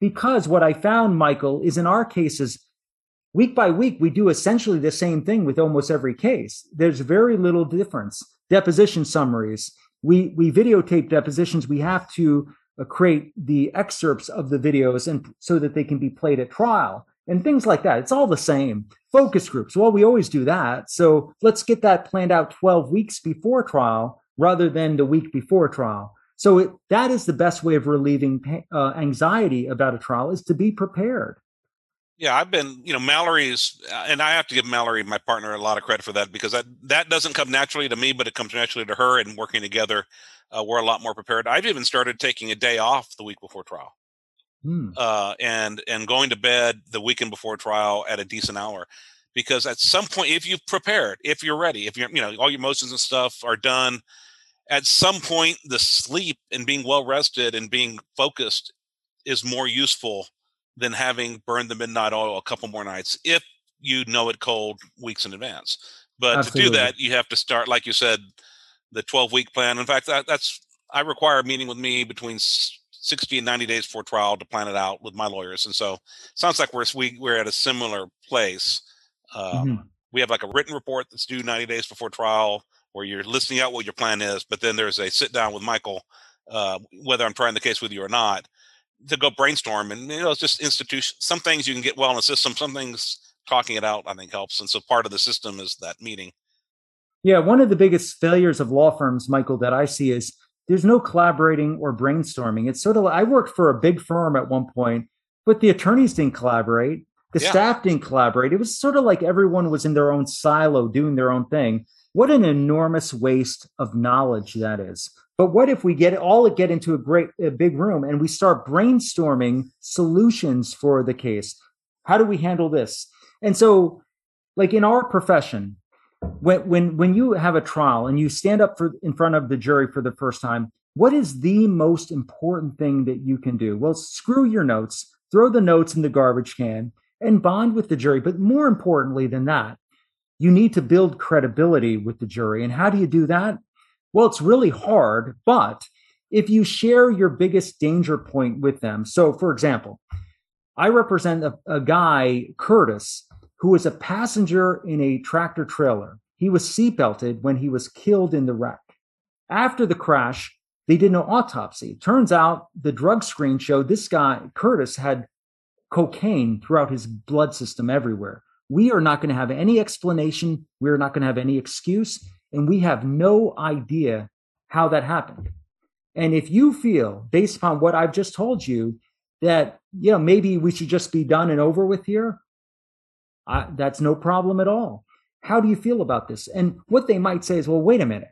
because what I found, Michael, is in our cases, week by week, we do essentially the same thing with almost every case. There's very little difference. Deposition summaries. We, we videotape depositions. We have to uh, create the excerpts of the videos and so that they can be played at trial and things like that. It's all the same. Focus groups. Well, we always do that. So let's get that planned out 12 weeks before trial rather than the week before trial. So it, that is the best way of relieving uh, anxiety about a trial is to be prepared. Yeah, I've been, you know, Mallory's, uh, and I have to give Mallory, my partner, a lot of credit for that because that that doesn't come naturally to me, but it comes naturally to her. And working together, uh, we're a lot more prepared. I've even started taking a day off the week before trial, hmm. uh, and and going to bed the weekend before trial at a decent hour, because at some point, if you've prepared, if you're ready, if you're, you know, all your motions and stuff are done, at some point the sleep and being well rested and being focused is more useful than having burned the midnight oil a couple more nights if you know it cold weeks in advance. But Absolutely. to do that you have to start like you said the 12 week plan. In fact that, that's i require a meeting with me between 60 and 90 days before trial to plan it out with my lawyers. And so sounds like we're we, we're at a similar place. Um, mm-hmm. we have like a written report that's due 90 days before trial where you're listing out what your plan is, but then there's a sit down with Michael, uh, whether I'm trying the case with you or not, to go brainstorm. And you know, it's just institution. Some things you can get well in the system. Some things talking it out, I think, helps. And so part of the system is that meeting. Yeah, one of the biggest failures of law firms, Michael, that I see is there's no collaborating or brainstorming. It's sort of like I worked for a big firm at one point, but the attorneys didn't collaborate. The yeah. staff didn't collaborate. It was sort of like everyone was in their own silo doing their own thing. What an enormous waste of knowledge that is. But what if we get all get into a great a big room and we start brainstorming solutions for the case? How do we handle this? And so, like in our profession, when when when you have a trial and you stand up for in front of the jury for the first time, what is the most important thing that you can do? Well, screw your notes, throw the notes in the garbage can, and bond with the jury. But more importantly than that, you need to build credibility with the jury. And how do you do that? Well, it's really hard, but if you share your biggest danger point with them. So, for example, I represent a, a guy, Curtis, who was a passenger in a tractor trailer. He was seatbelted when he was killed in the wreck. After the crash, they did no autopsy. Turns out the drug screen showed this guy, Curtis, had cocaine throughout his blood system everywhere. We are not going to have any explanation. We're not going to have any excuse. and we have no idea how that happened. And if you feel, based upon what I've just told you, that you know maybe we should just be done and over with here, I, that's no problem at all. How do you feel about this? And what they might say is, well, wait a minute.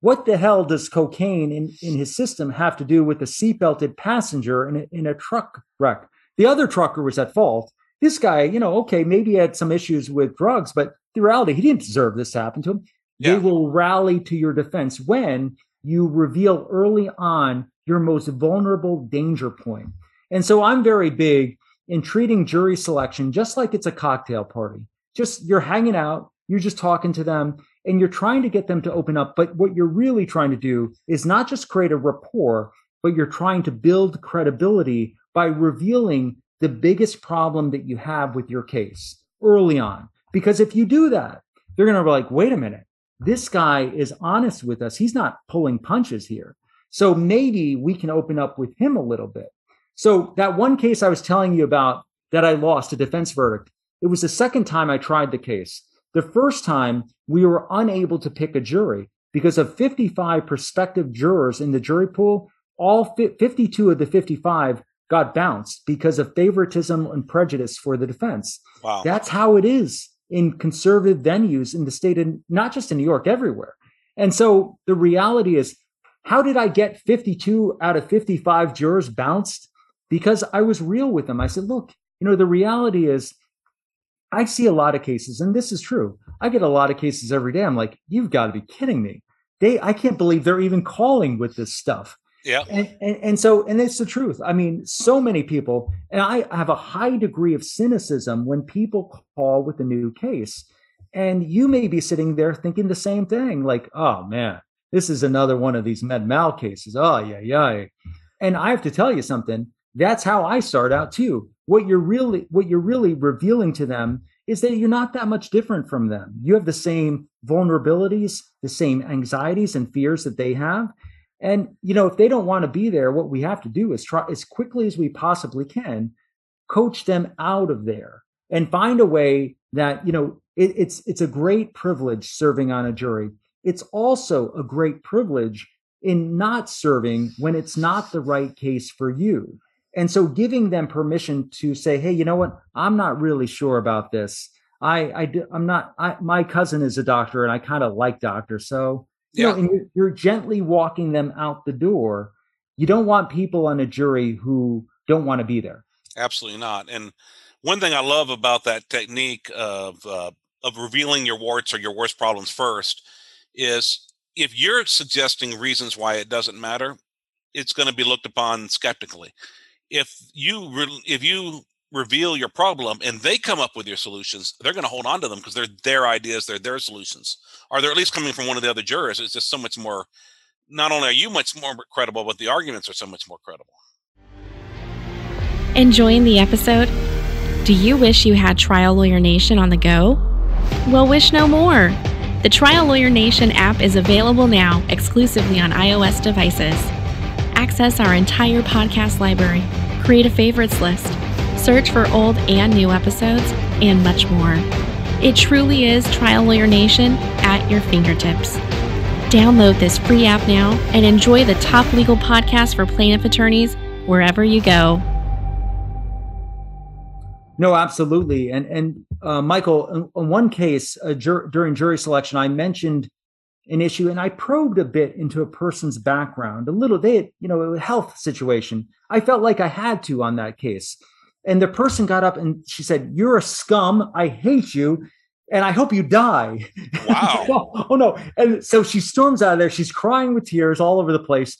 What the hell does cocaine in, in his system have to do with a seatbelted passenger in a, in a truck wreck? The other trucker was at fault. This guy, you know, okay, maybe he had some issues with drugs, but the reality, he didn't deserve this to happen to him. Yeah. They will rally to your defense when you reveal early on your most vulnerable danger point. And so I'm very big in treating jury selection just like it's a cocktail party. Just you're hanging out, you're just talking to them, and you're trying to get them to open up. But what you're really trying to do is not just create a rapport, but you're trying to build credibility by revealing the biggest problem that you have with your case early on. Because if you do that, they're going to be like, wait a minute, this guy is honest with us. He's not pulling punches here. So maybe we can open up with him a little bit. So that one case I was telling you about that I lost a defense verdict, it was the second time I tried the case. The first time we were unable to pick a jury because of 55 prospective jurors in the jury pool, all 52 of the 55 got bounced because of favoritism and prejudice for the defense. Wow. That's how it is in conservative venues in the state and not just in New York, everywhere. And so the reality is, how did I get 52 out of 55 jurors bounced? Because I was real with them. I said, look, you know, the reality is, I see a lot of cases, and this is true. I get a lot of cases every day. I'm like, you've got to be kidding me. They, I can't believe they're even calling with this stuff. Yeah. And, and, and so, and it's the truth. I mean, so many people, and I have a high degree of cynicism when people call with a new case. And you may be sitting there thinking the same thing, like, oh man, this is another one of these med mal cases. Oh, yeah, yeah. And I have to tell you something. That's how I start out too. What you're really, what you're really revealing to them is that you're not that much different from them. You have the same vulnerabilities, the same anxieties and fears that they have. And you know, if they don't want to be there, what we have to do is try as quickly as we possibly can, coach them out of there and find a way that you know it, it's it's a great privilege serving on a jury. It's also a great privilege in not serving when it's not the right case for you. And so giving them permission to say, hey, you know what? I'm not really sure about this. I, I I'm not, I, my cousin is a doctor and I kind of like doctors. So you yeah. know, and you're, you're gently walking them out the door. You don't want people on a jury who don't want to be there. Absolutely not. And one thing I love about that technique of uh, of revealing your warts or your worst problems first is if you're suggesting reasons why it doesn't matter, it's going to be looked upon skeptically. If you re- if you reveal your problem and they come up with your solutions, they're going to hold on to them because they're their ideas, they're their solutions, or they're at least coming from one of the other jurors. It's just so much more. Not only are you much more credible, but the arguments are so much more credible. Enjoying the episode? Do you wish you had Trial Lawyer Nation on the go? Well, wish no more. The Trial Lawyer Nation app is available now exclusively on iOS devices. Access our entire podcast library, create a favorites list search for old and new episodes, and much more. It truly is Trial Lawyer Nation at your fingertips. Download this free app now and enjoy the top legal podcast for plaintiff attorneys wherever you go. No, absolutely. And and uh, Michael, in, in, one case uh, jur- during jury selection, I mentioned an issue and I probed a bit into a person's background, a little. bit, you know, a health situation. I felt like I had to on that case. And the person got up and she said, You're a scum. I hate you. And I hope you die. Wow. oh, oh, no. And so she storms out of there. She's crying with tears all over the place.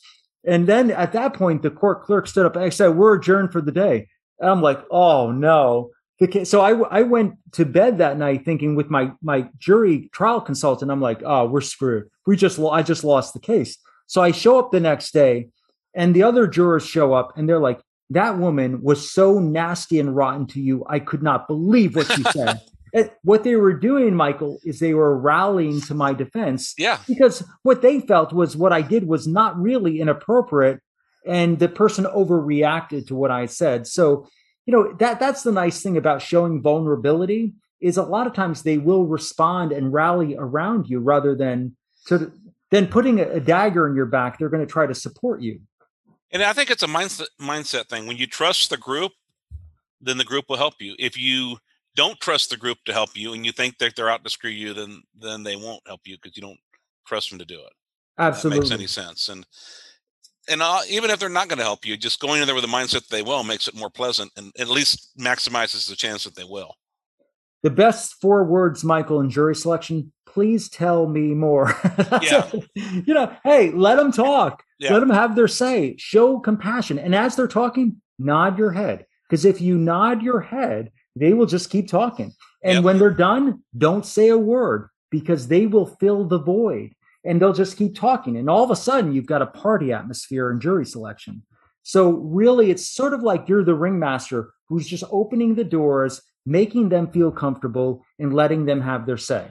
And then at that point, the court clerk stood up and I said, We're adjourned for the day. And I'm like, Oh no. So I, I went to bed that night thinking with my, my jury trial consultant, I'm like, oh, we're screwed. We just, I just lost the case. So I show up the next day and the other jurors show up and they're like, that woman was so nasty and rotten to you. I could not believe what she said. what they were doing, Michael, is they were rallying to my defense. Yeah. Because what they felt was what I did was not really inappropriate. And the person overreacted to what I said. So, you know, that that's the nice thing about showing vulnerability is a lot of times they will respond and rally around you rather than to then putting a, a dagger in your back. They're going to try to support you. And I think it's a mindset mindset thing. When you trust the group, then the group will help you. If you don't trust the group to help you and you think that they're out to screw you, then then they won't help you because you don't trust them to do it. Absolutely, that makes any sense. And and uh, even if they're not going to help you, just going in there with a the mindset that they will makes it more pleasant and at least maximizes the chance that they will. The best four words, Michael, in jury selection. Please tell me more. yeah. you know, hey, let them talk. Yeah. Let them have their say. Show compassion. And as they're talking, nod your head. Because if you nod your head, they will just keep talking. And yep. when they're done, don't say a word because they will fill the void and they'll just keep talking. And all of a sudden, you've got a party atmosphere in jury selection. So, really, it's sort of like you're the ringmaster who's just opening the doors, making them feel comfortable, and letting them have their say.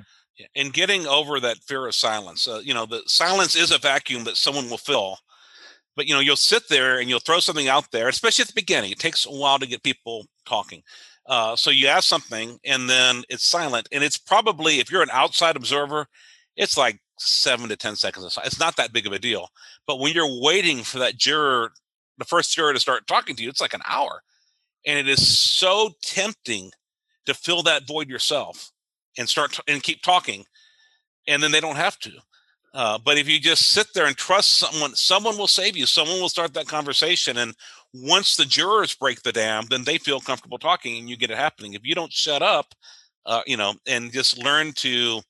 And getting over that fear of silence. Uh, you know, the silence is a vacuum that someone will fill. But you know, you'll sit there and you'll throw something out there, especially at the beginning. It takes a while to get people talking. Uh, so you ask something and then it's silent. And it's probably, if you're an outside observer, it's like seven to 10 seconds. It's not that big of a deal. But when you're waiting for that juror, the first juror to start talking to you, it's like an hour. And it is so tempting to fill that void yourself and start and keep talking. And then they don't have to. Uh, but if you just sit there and trust someone, someone will save you. Someone will start that conversation. And once the jurors break the dam, then they feel comfortable talking and you get it happening. If you don't shut up, uh, you know, and just learn to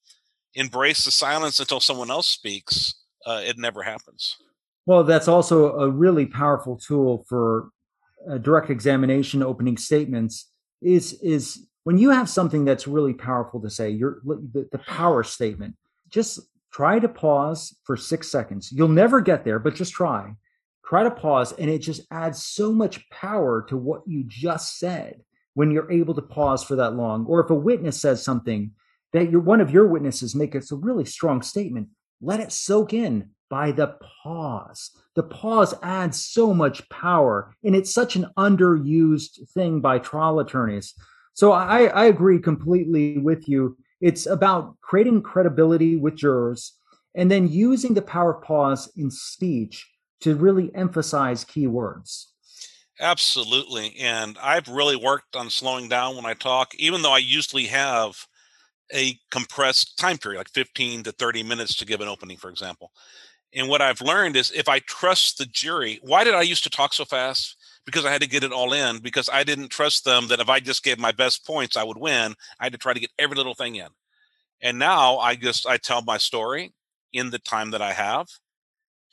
embrace the silence until someone else speaks, uh, it never happens. Well, that's also a really powerful tool for direct examination, opening statements. Is is when you have something that's really powerful to say, you're the, the power statement. Just try to pause for six seconds. You'll never get there, but just try try to pause and it just adds so much power to what you just said when you're able to pause for that long or if a witness says something that you're one of your witnesses make a really strong statement let it soak in by the pause the pause adds so much power and it's such an underused thing by trial attorneys so i, I agree completely with you it's about creating credibility with jurors and then using the power of pause in speech to really emphasize key words. Absolutely. And I've really worked on slowing down when I talk, even though I usually have a compressed time period, like 15 to 30 minutes to give an opening, for example. And what I've learned is if I trust the jury, why did I used to talk so fast? Because I had to get it all in, because I didn't trust them that if I just gave my best points, I would win. I had to try to get every little thing in. And now I just I tell my story in the time that I have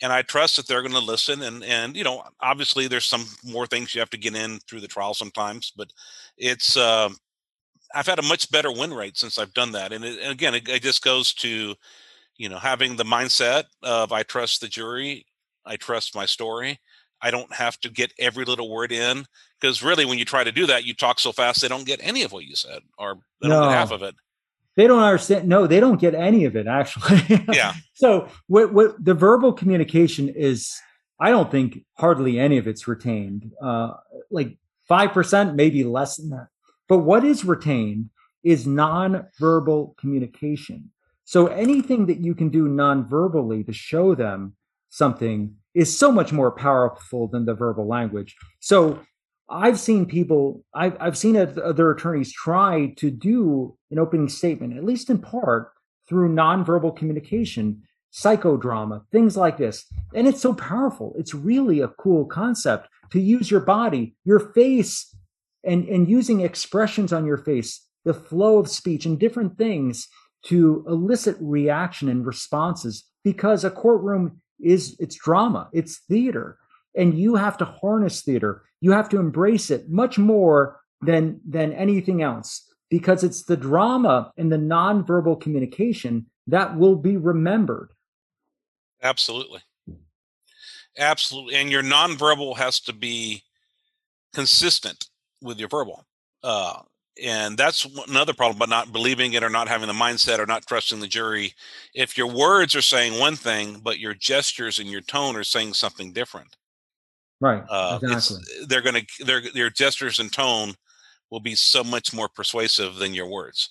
and I trust that they're going to listen. And and you know, obviously, there's some more things you have to get in through the trial sometimes, but it's uh, I've had a much better win rate since I've done that. And, it, and again, it, it, just goes to you know having the mindset of I trust the jury, I trust my story. I don't have to get every little word in because really, when you try to do that, you talk so fast they don't get any of what you said, or they don't get half of it. They don't understand no they don't get any of it actually. Yeah. So what what the verbal communication is i don't think hardly any of it's retained uh like 5% maybe less than that. But what is retained is non-verbal communication. So anything that you can do non-verbally to show them something is so much more powerful than the verbal language so I've seen people, I've, I've seen other attorneys try to do an opening statement, at least in part, through nonverbal communication, psychodrama, things like this. And it's so powerful. It's really a cool concept to use your body, your face, and, and using expressions on your face, the flow of speech, and different things to elicit reaction and responses because a courtroom is it's drama, it's theater. And you have to harness theater. You have to embrace it much more than than anything else because it's the drama and the nonverbal communication that will be remembered. Absolutely. Absolutely. And your nonverbal has to be consistent with your verbal uh, and that's another problem but not believing it or not having the mindset or not trusting the jury if your words are saying one thing but your gestures and your tone are saying something different Right. Uh, exactly. They're going to their their gestures and tone will be so much more persuasive than your words.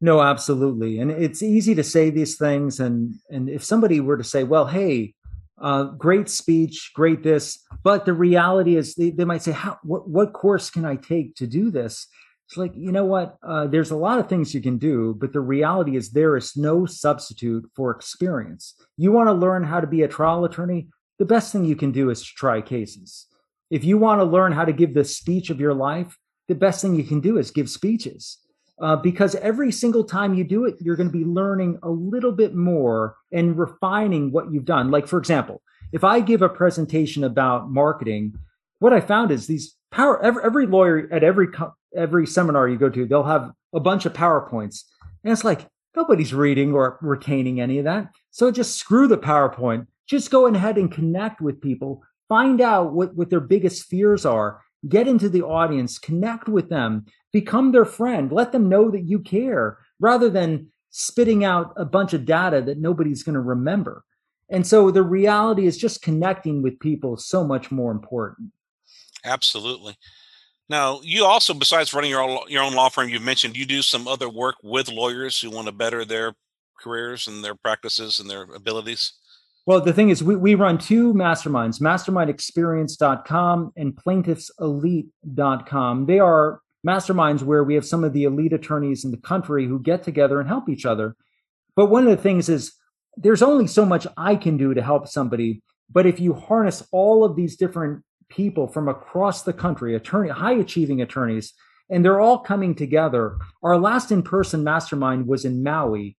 No, absolutely. And it's easy to say these things. And, and if somebody were to say, well, hey, uh, great speech, great this, but the reality is they, they might say, how, what, what course can I take to do this? It's like, you know what? Uh, there's a lot of things you can do, but the reality is there is no substitute for experience. You want to learn how to be a trial attorney? The best thing you can do is to try cases. If you want to learn how to give the speech of your life, the best thing you can do is give speeches. Uh, because every single time you do it, you're going to be learning a little bit more and refining what you've done. Like, for example, if I give a presentation about marketing, what I found is these power every, every lawyer at every every seminar you go to, they'll have a bunch of PowerPoints. And it's like, nobody's reading or retaining any of that. So just screw the PowerPoint. Just go ahead and connect with people, find out what, what their biggest fears are, get into the audience, connect with them, become their friend, let them know that you care rather than spitting out a bunch of data that nobody's going to remember. And so the reality is just connecting with people is so much more important. Absolutely. Now, you also, besides running your own, your own law firm, you've mentioned you do some other work with lawyers who want to better their careers and their practices and their abilities. Well, the thing is, we, we run two masterminds, mastermindexperience.com and plaintiffselite.com. They are masterminds where we have some of the elite attorneys in the country who get together and help each other. But one of the things is, there's only so much I can do to help somebody. But if you harness all of these different people from across the country, attorney, high achieving attorneys, and they're all coming together. Our last in person mastermind was in Maui,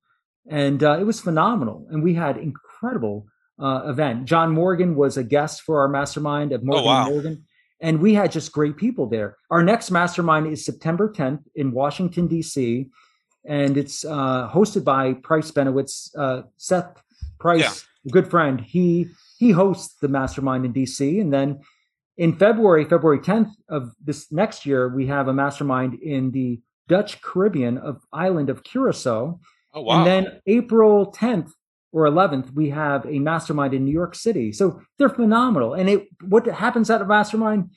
and uh, it was phenomenal. And we had incredible uh, event. John Morgan was a guest for our mastermind at Morgan oh, wow. Morgan, and we had just great people there. Our next mastermind is September 10th in Washington D.C., and it's uh, hosted by Price Benowitz. Uh, Seth Price, yeah. good friend, he he hosts the mastermind in D.C. and then in February, February 10th of this next year, we have a mastermind in the Dutch Caribbean of island of Curacao. Oh, wow. And then April 10th or 11th, we have a mastermind in New York City. So they're phenomenal. And it, what happens at a mastermind?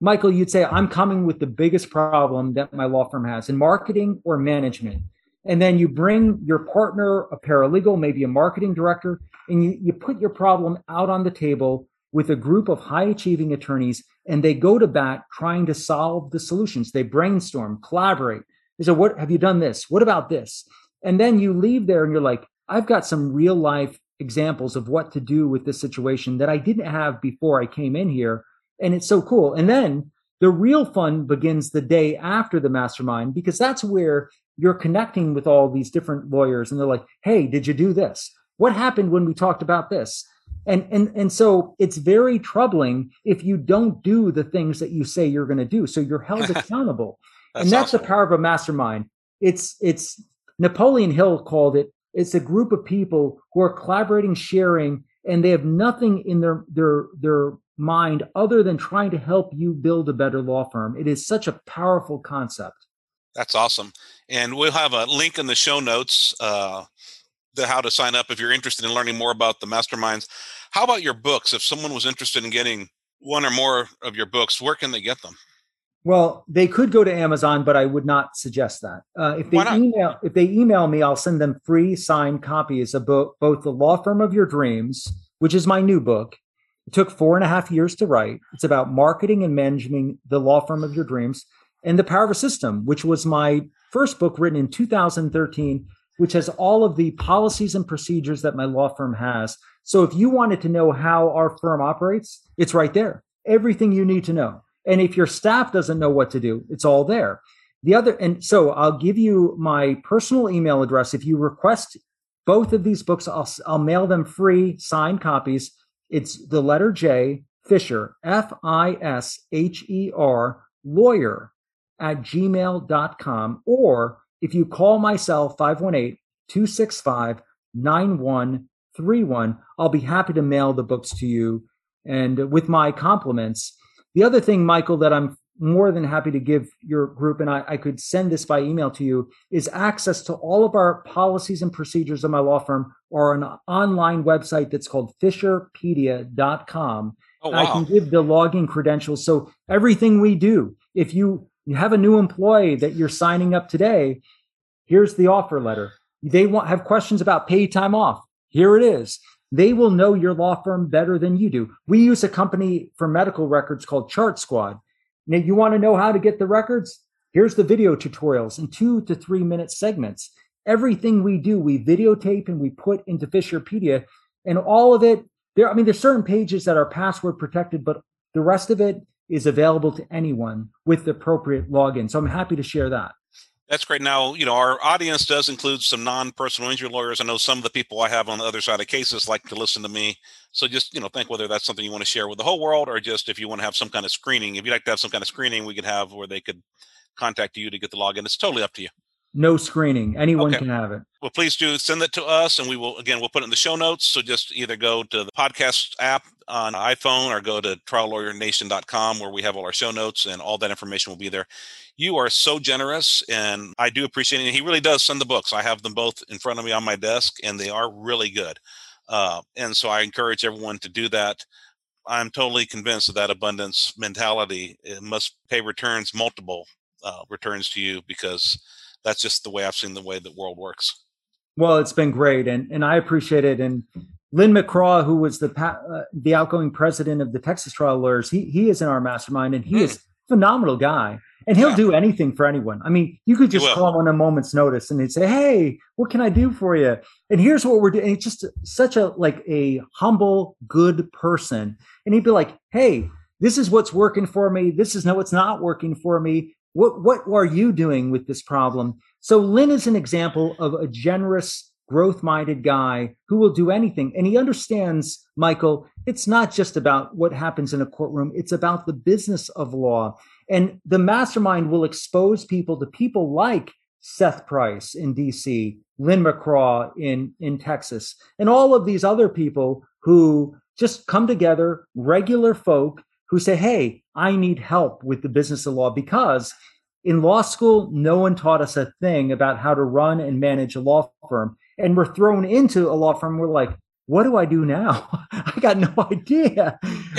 Michael, you'd say, I'm coming with the biggest problem that my law firm has in marketing or management. And then you bring your partner, a paralegal, maybe a marketing director, and you, you put your problem out on the table with a group of high achieving attorneys and they go to bat trying to solve the solutions. They brainstorm, collaborate. They say, What have you done this? What about this? And then you leave there and you're like, I've got some real life examples of what to do with this situation that I didn't have before I came in here. And it's so cool. And then the real fun begins the day after the mastermind because that's where you're connecting with all these different lawyers and they're like, Hey, did you do this? What happened when we talked about this? And, and, and so it's very troubling if you don't do the things that you say you're going to do. So you're held accountable. that's and that's awesome. the power of a mastermind. It's, it's Napoleon Hill called it. It's a group of people who are collaborating, sharing, and they have nothing in their, their, their mind other than trying to help you build a better law firm. It is such a powerful concept. That's awesome. And we'll have a link in the show notes uh, the how to sign up if you're interested in learning more about the masterminds. How about your books? If someone was interested in getting one or more of your books, where can they get them? Well, they could go to Amazon, but I would not suggest that. Uh, if they email, if they email me, I'll send them free signed copies of both, both the Law Firm of Your Dreams, which is my new book. It took four and a half years to write. It's about marketing and managing the law firm of your dreams, and the Power of a System, which was my first book written in 2013 which has all of the policies and procedures that my law firm has. So if you wanted to know how our firm operates, it's right there. Everything you need to know. And if your staff doesn't know what to do, it's all there. The other, and so I'll give you my personal email address. If you request both of these books, I'll, I'll mail them free, signed copies. It's the letter J, Fisher, F I S H E R, lawyer at gmail.com, or if you call my cell 518 265 9131, I'll be happy to mail the books to you and with my compliments. The other thing, Michael, that I'm more than happy to give your group, and I, I, could send this by email to you, is access to all of our policies and procedures of my law firm or an online website that's called fisherpedia.com. Oh, wow. I can give the login credentials. So everything we do, if you You have a new employee that you're signing up today. Here's the offer letter. They want have questions about paid time off. Here it is. They will know your law firm better than you do. We use a company for medical records called Chart Squad. Now, you want to know how to get the records? Here's the video tutorials in two to three minute segments. Everything we do, we videotape and we put into Fisherpedia, and all of it. There, I mean, there's certain pages that are password protected, but the rest of it is available to anyone with the appropriate login. So I'm happy to share that. That's great. Now, you know, our audience does include some non-personal injury lawyers. I know some of the people I have on the other side of cases like to listen to me. So just, you know, think whether that's something you want to share with the whole world or just if you want to have some kind of screening. If you'd like to have some kind of screening, we could have where they could contact you to get the login. It's totally up to you. No screening. Anyone Okay. can have it. Well, please do send that to us, and we will again we'll put it in the show notes. So just either go to the podcast app on iPhone or go to triallawyernation.com where we have all our show notes and all that information will be there. You are so generous, and I do appreciate it. And He really does send the books. I have them both in front of me on my desk, and they are really good. Uh, and so I encourage everyone to do that. I'm totally convinced that that abundance mentality it must pay returns, multiple uh, returns to you, because that's just the way I've seen the way the world works. Well, it's been great, and and I appreciate it. And Lynn McCraw, who was the pa- uh, the outgoing president of the Texas Trial Lawyers, he he is in our mastermind, and he is a phenomenal guy. And he'll do anything for anyone. I mean, you could just call him on a moment's notice, and he'd say, "Hey, what can I do for you?" And here's what we're doing. It's just such a like a humble, good person, and he'd be like, "Hey, this is what's working for me. This is no, what's not working for me. What what are you doing with this problem?" So Lynn is an example of a generous, growth-minded guy who will do anything, and he understands, Michael. It's not just about what happens in a courtroom; it's about the business of law. And the mastermind will expose people to people like Seth Price in DC, Lynn McCraw in, in Texas, and all of these other people who just come together, regular folk who say, Hey, I need help with the business of law because in law school, no one taught us a thing about how to run and manage a law firm. And we're thrown into a law firm. We're like, what do I do now? I got no idea.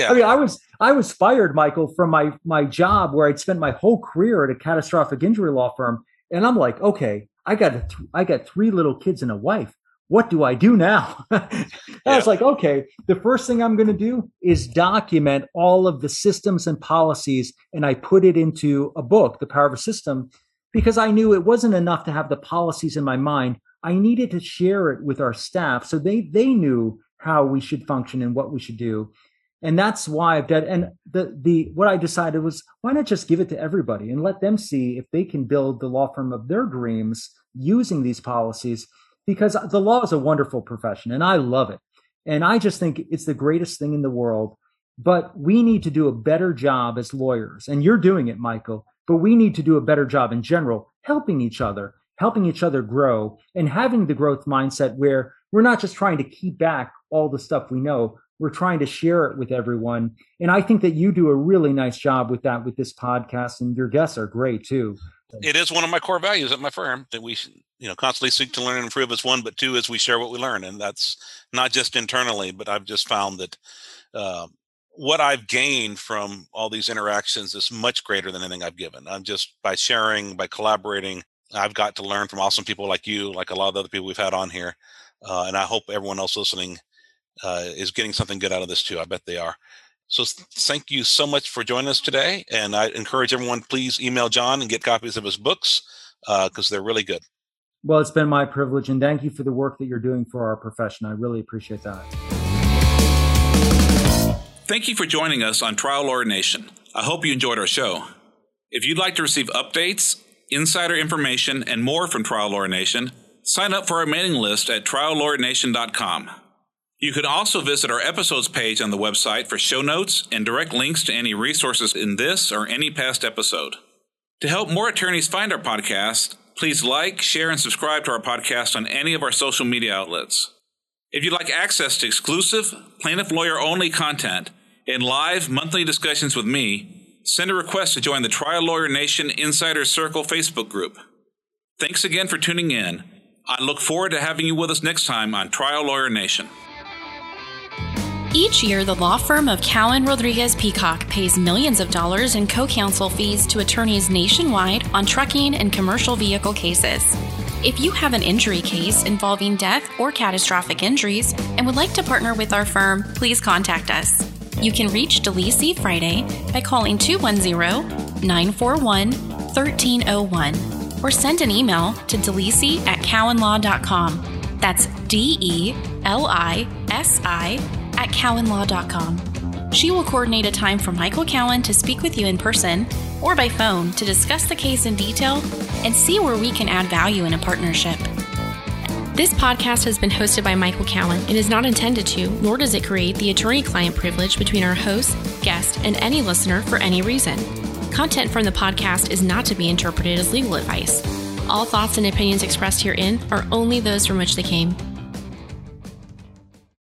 I mean, I was I was fired, Michael, from my my job where I'd spent my whole career at a catastrophic injury law firm, and I'm like, okay, I got th- I got three little kids and a wife. What do I do now? I was like, okay, the first thing I'm going to do is document all of the systems and policies, and I put it into a book, The Power of a System, because I knew it wasn't enough to have the policies in my mind. I needed to share it with our staff so they they knew how we should function and what we should do. And that's why I've done and the the what I decided was why not just give it to everybody and let them see if they can build the law firm of their dreams using these policies because the law is a wonderful profession and I love it. And I just think it's the greatest thing in the world. But we need to do a better job as lawyers. And you're doing it, Michael. But we need to do a better job in general, helping each other, helping each other grow, and having the growth mindset where we're not just trying to keep back all the stuff we know. We're trying to share it with everyone. And I think that you do a really nice job with that with this podcast, and your guests are great too. It is one of my core values at my firm that we, you know, constantly seek to learn and improve as one, but two is we share what we learn, and that's not just internally, but I've just found that uh, what I've gained from all these interactions is much greater than anything I've given. I'm just by sharing, by collaborating, I've got to learn from awesome people like you, like a lot of the other people we've had on here, uh, and I hope everyone else listening uh, is getting something good out of this too. I bet they are. So thank you so much for joining us today, and I encourage everyone please email John and get copies of his books uh, because they're really good. Well, it's been my privilege, and thank you for the work that you're doing for our profession. I really appreciate that. Thank you for joining us on Trial Lawyer Nation. I hope you enjoyed our show. If you'd like to receive updates, insider information, and more from Trial Lawyer Nation, sign up for our mailing list at triallawyernation.com. You can also visit our episodes page on the website for show notes and direct links to any resources in this or any past episode. To help more attorneys find our podcast, please like, share, and subscribe to our podcast on any of our social media outlets. If you'd like access to exclusive, plaintiff lawyer only content and live monthly discussions with me, send a request to join the Trial Lawyer Nation Insider Circle Facebook group. Thanks again for tuning in. I look forward to having you with us next time on Trial Lawyer Nation. Each year, the law firm of Cowen Rodriguez Peacock pays millions of dollars in co counsel fees to attorneys nationwide on trucking and commercial vehicle cases. If you have an injury case involving death or catastrophic injuries and would like to partner with our firm, please contact us. You can reach DeLisi Friday by calling 210 941 1301 or send an email to delisi at cowenlaw.com. That's D E L I S I at cowenlaw.com. She will coordinate a time for Michael Cowen to speak with you in person or by phone to discuss the case in detail and see where we can add value in a partnership. This podcast has been hosted by Michael Cowen and is not intended to, nor does it create the attorney client privilege between our host, guest, and any listener for any reason. Content from the podcast is not to be interpreted as legal advice. All thoughts and opinions expressed herein are only those from which they came.